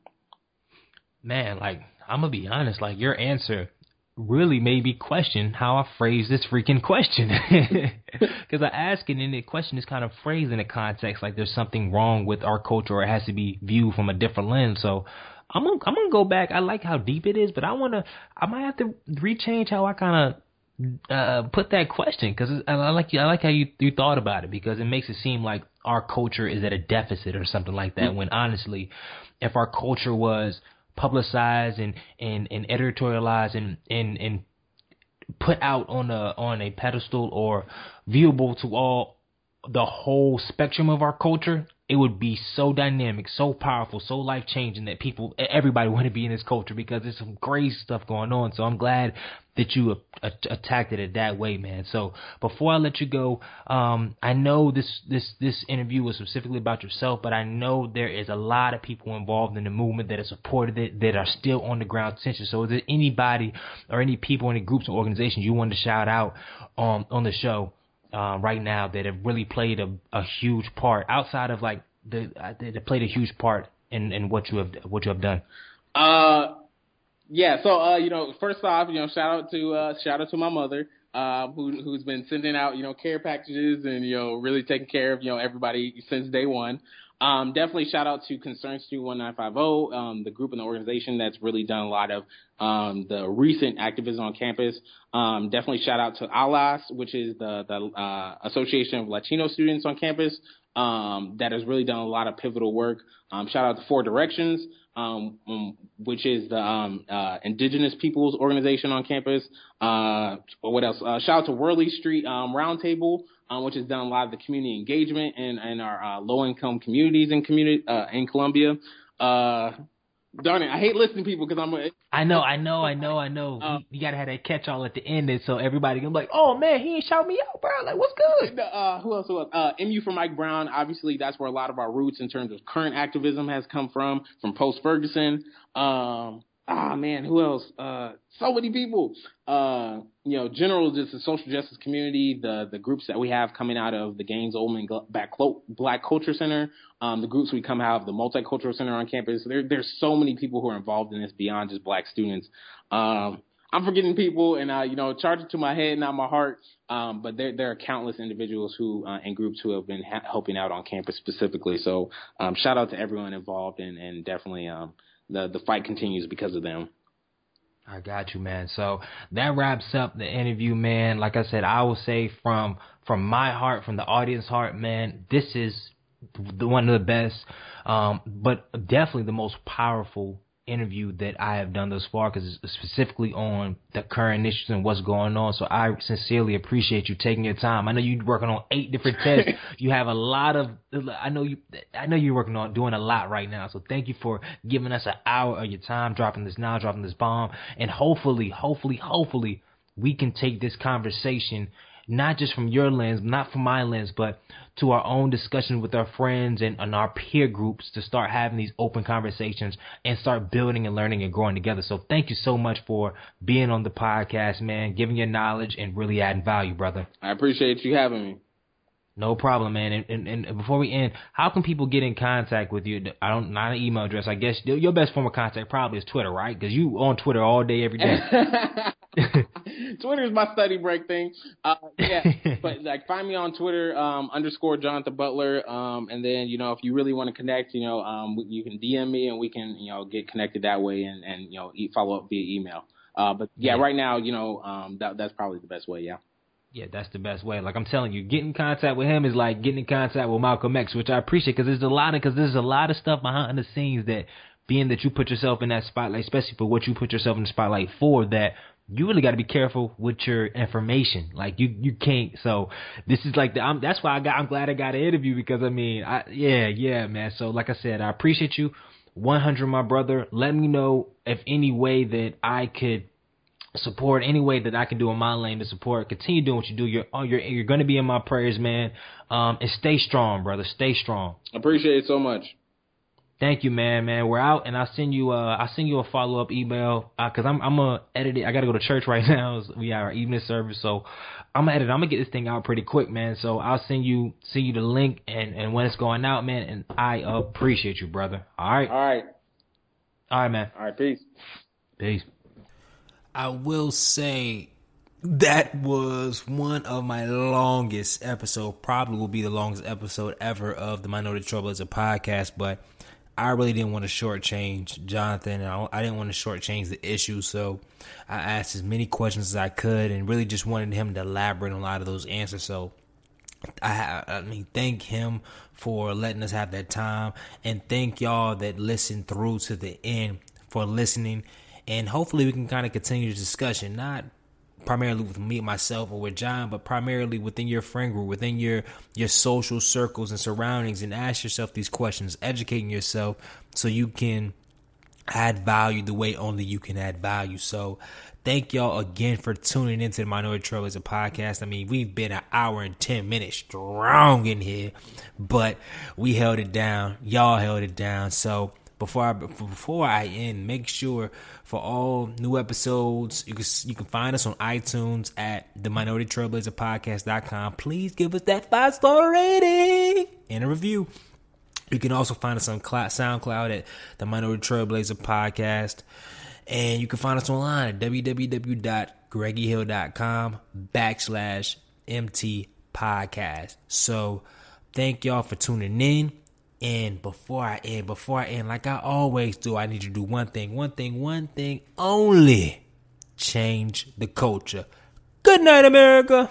Man, like I'm gonna be honest, like your answer really made me question how I phrase this freaking question. <laughs> Because I ask it and the question is kind of phrased in a context like there's something wrong with our culture or it has to be viewed from a different lens. So I'm gonna I'm gonna go back. I like how deep it is, but I wanna I might have to rechange how I kind of uh, put that question because I, I like you. I like how you you thought about it because it makes it seem like our culture is at a deficit or something like that. Mm-hmm. When honestly, if our culture was publicized and and, and editorialized and, and and put out on a on a pedestal or viewable to all the whole spectrum of our culture, it would be so dynamic, so powerful, so life changing that people, everybody <laughs> want to be in this culture because there's some crazy stuff going on. So I'm glad that you attacked it that way, man. So before I let you go, um, I know this this this interview was specifically about yourself, but I know there is a lot of people involved in the movement that have supported it, that are still on the ground tension. So is there anybody or any people, any groups or organizations you want to shout out um, on the show? Uh, right now that have really played a, a huge part outside of like the uh, that played a huge part in, in what you have what you have done? Uh, yeah. So uh, you know, first off, you know, shout out to uh, shout out to my mother. Uh, who who's been sending out you know care packages and you know really taking care of you know everybody since day one. Um, definitely shout out to Concerned Student 1950, um, the group and the organization that's really done a lot of um, the recent activism on campus. Um, definitely shout out to ALAS, which is the, the uh, Association of Latino Students on campus, um, that has really done a lot of pivotal work. Um, shout out to Four Directions, which is the uh, Indigenous Peoples Organization on campus. Uh, what else? Uh, shout out to Worley Street Roundtable um, which has done a lot of the community engagement in, in our uh, low income communities in community uh, in Columbia. Uh, darn it, I hate listening to people because I'm. A, I know, I know, I know, I know. You, you, gotta have that catch all at the end, and so everybody can be like, "Oh man, he ain't shout me out, bro. Like, what's good?" Uh, who else? Who else? Uh, MU for Mike Brown. Obviously, that's where a lot of our roots in terms of current activism has come from, from post Ferguson. Um, ah man, who else? Uh, so many people. Uh, you know, general just the social justice community, the the groups that we have coming out of the Gaines Oldham Black, Culture Center, um, the groups we come out of the Multicultural Center on campus. There, there's so many people who are involved in this beyond just Black students. Um, I'm forgetting people, and uh, you know, charge it to my head, not my heart. Um, but there, there are countless individuals who uh, and groups who have been ha- helping out on campus specifically. So, um, shout out to everyone involved, and, and definitely um, the the fight continues because of them. I got you, man. So that wraps up the interview, man. Like I said, I will say from from my heart, from the audience heart, man, this is the one of the best, um, but definitely the most powerful interview that I have done thus far because it's specifically on the current issues and what's going on. So I sincerely appreciate you taking your time. I know you're working on eight different <laughs> tests. you have a lot of. I know you. I know you're working on doing a lot right now. So thank you for giving us an hour of your time, dropping this now, dropping this bomb, and hopefully, hopefully, hopefully, we can take this conversation not just from your lens, not from my lens, but to our own discussion with our friends and, and our peer groups to start having these open conversations and start building and learning and growing together. So thank you so much for being on the podcast, man, giving your knowledge and really adding value, brother. I appreciate you having me. No problem, man. And, and, and, before we end, how can people get in contact with you? I don't, not an email address. I guess your best form of contact probably is Twitter, right? Because you on Twitter all day, every day. <laughs> <laughs> Twitter is my study break thing. Uh, yeah, <laughs> but like find me on Twitter um, underscore Jonathan Butler, um, and then you know if you really want to connect, you know um, you can DM me and we can you know get connected that way and and you know follow up via email. Uh, but yeah, yeah, right now you know um, that that's probably the best way. Yeah. Yeah, that's the best way. Like I'm telling you, getting in contact with him is like getting in contact with Malcolm X, which I appreciate because there's a lot of because there's a lot of stuff behind the scenes that being that you put yourself in that spotlight, especially for what you put yourself in the spotlight for, that you really got to be careful with your information. Like you, you can't. So this is like the. I'm, that's why I got. I'm glad I got an interview because I mean, I yeah, yeah, man. So like I said, I appreciate you, 100, my brother. Let me know if any way that I could support any way that I can do in my lane to support. Continue doing what you do. You're oh, you're you're going to be in my prayers, man. Um, and stay strong, brother. Stay strong. Appreciate it so much. Thank you, man, man. We're out, and I'll send you. Uh, I'll send you a follow up email because uh, I'm I'm gonna edit it. I gotta go to church <laughs> right now. We have our evening service, so I'm gonna edit. I'm gonna get this thing out pretty quick, man. So I'll send you send you the link and and when it's going out, man. And I appreciate you, brother. All right. All right. All right, man. All right. Peace. Peace. I will say that was one of my longest episode. Probably will be the longest episode ever of the Minority Trailblazer podcast. But I really didn't want to shortchange Jonathan. I didn't want to shortchange the issue, so I asked as many questions as I could, and really just wanted him to elaborate on a lot of those answers. So I, I mean, thank him for letting us have that time, and thank y'all that listened through to the end for listening. And hopefully, we can kind of continue the discussion, not primarily with me myself or with John, but primarily within your friend group, within your your social circles and surroundings, and ask yourself these questions, educating yourself so you can add value the way only you can add value. So thank y'all again for tuning into the Minority Trailblazer podcast. I mean, we've been an hour and 10 minutes strong in here, but we held it down. Y'all held it down. So before I before I end, make sure for all new episodes, you can you can find us on iTunes at the Minority Trailblazer Podcast.com. Please give us that five star rating and a review. You can also find us on SoundCloud at the Minority Trailblazer Podcast. And you can find us online at www.greggyhill.com backslash MT podcast. So thank y'all for tuning in. And before I end, before I end, like I always do, I need to do one thing, one thing, one thing only. Change the culture. Good night, America.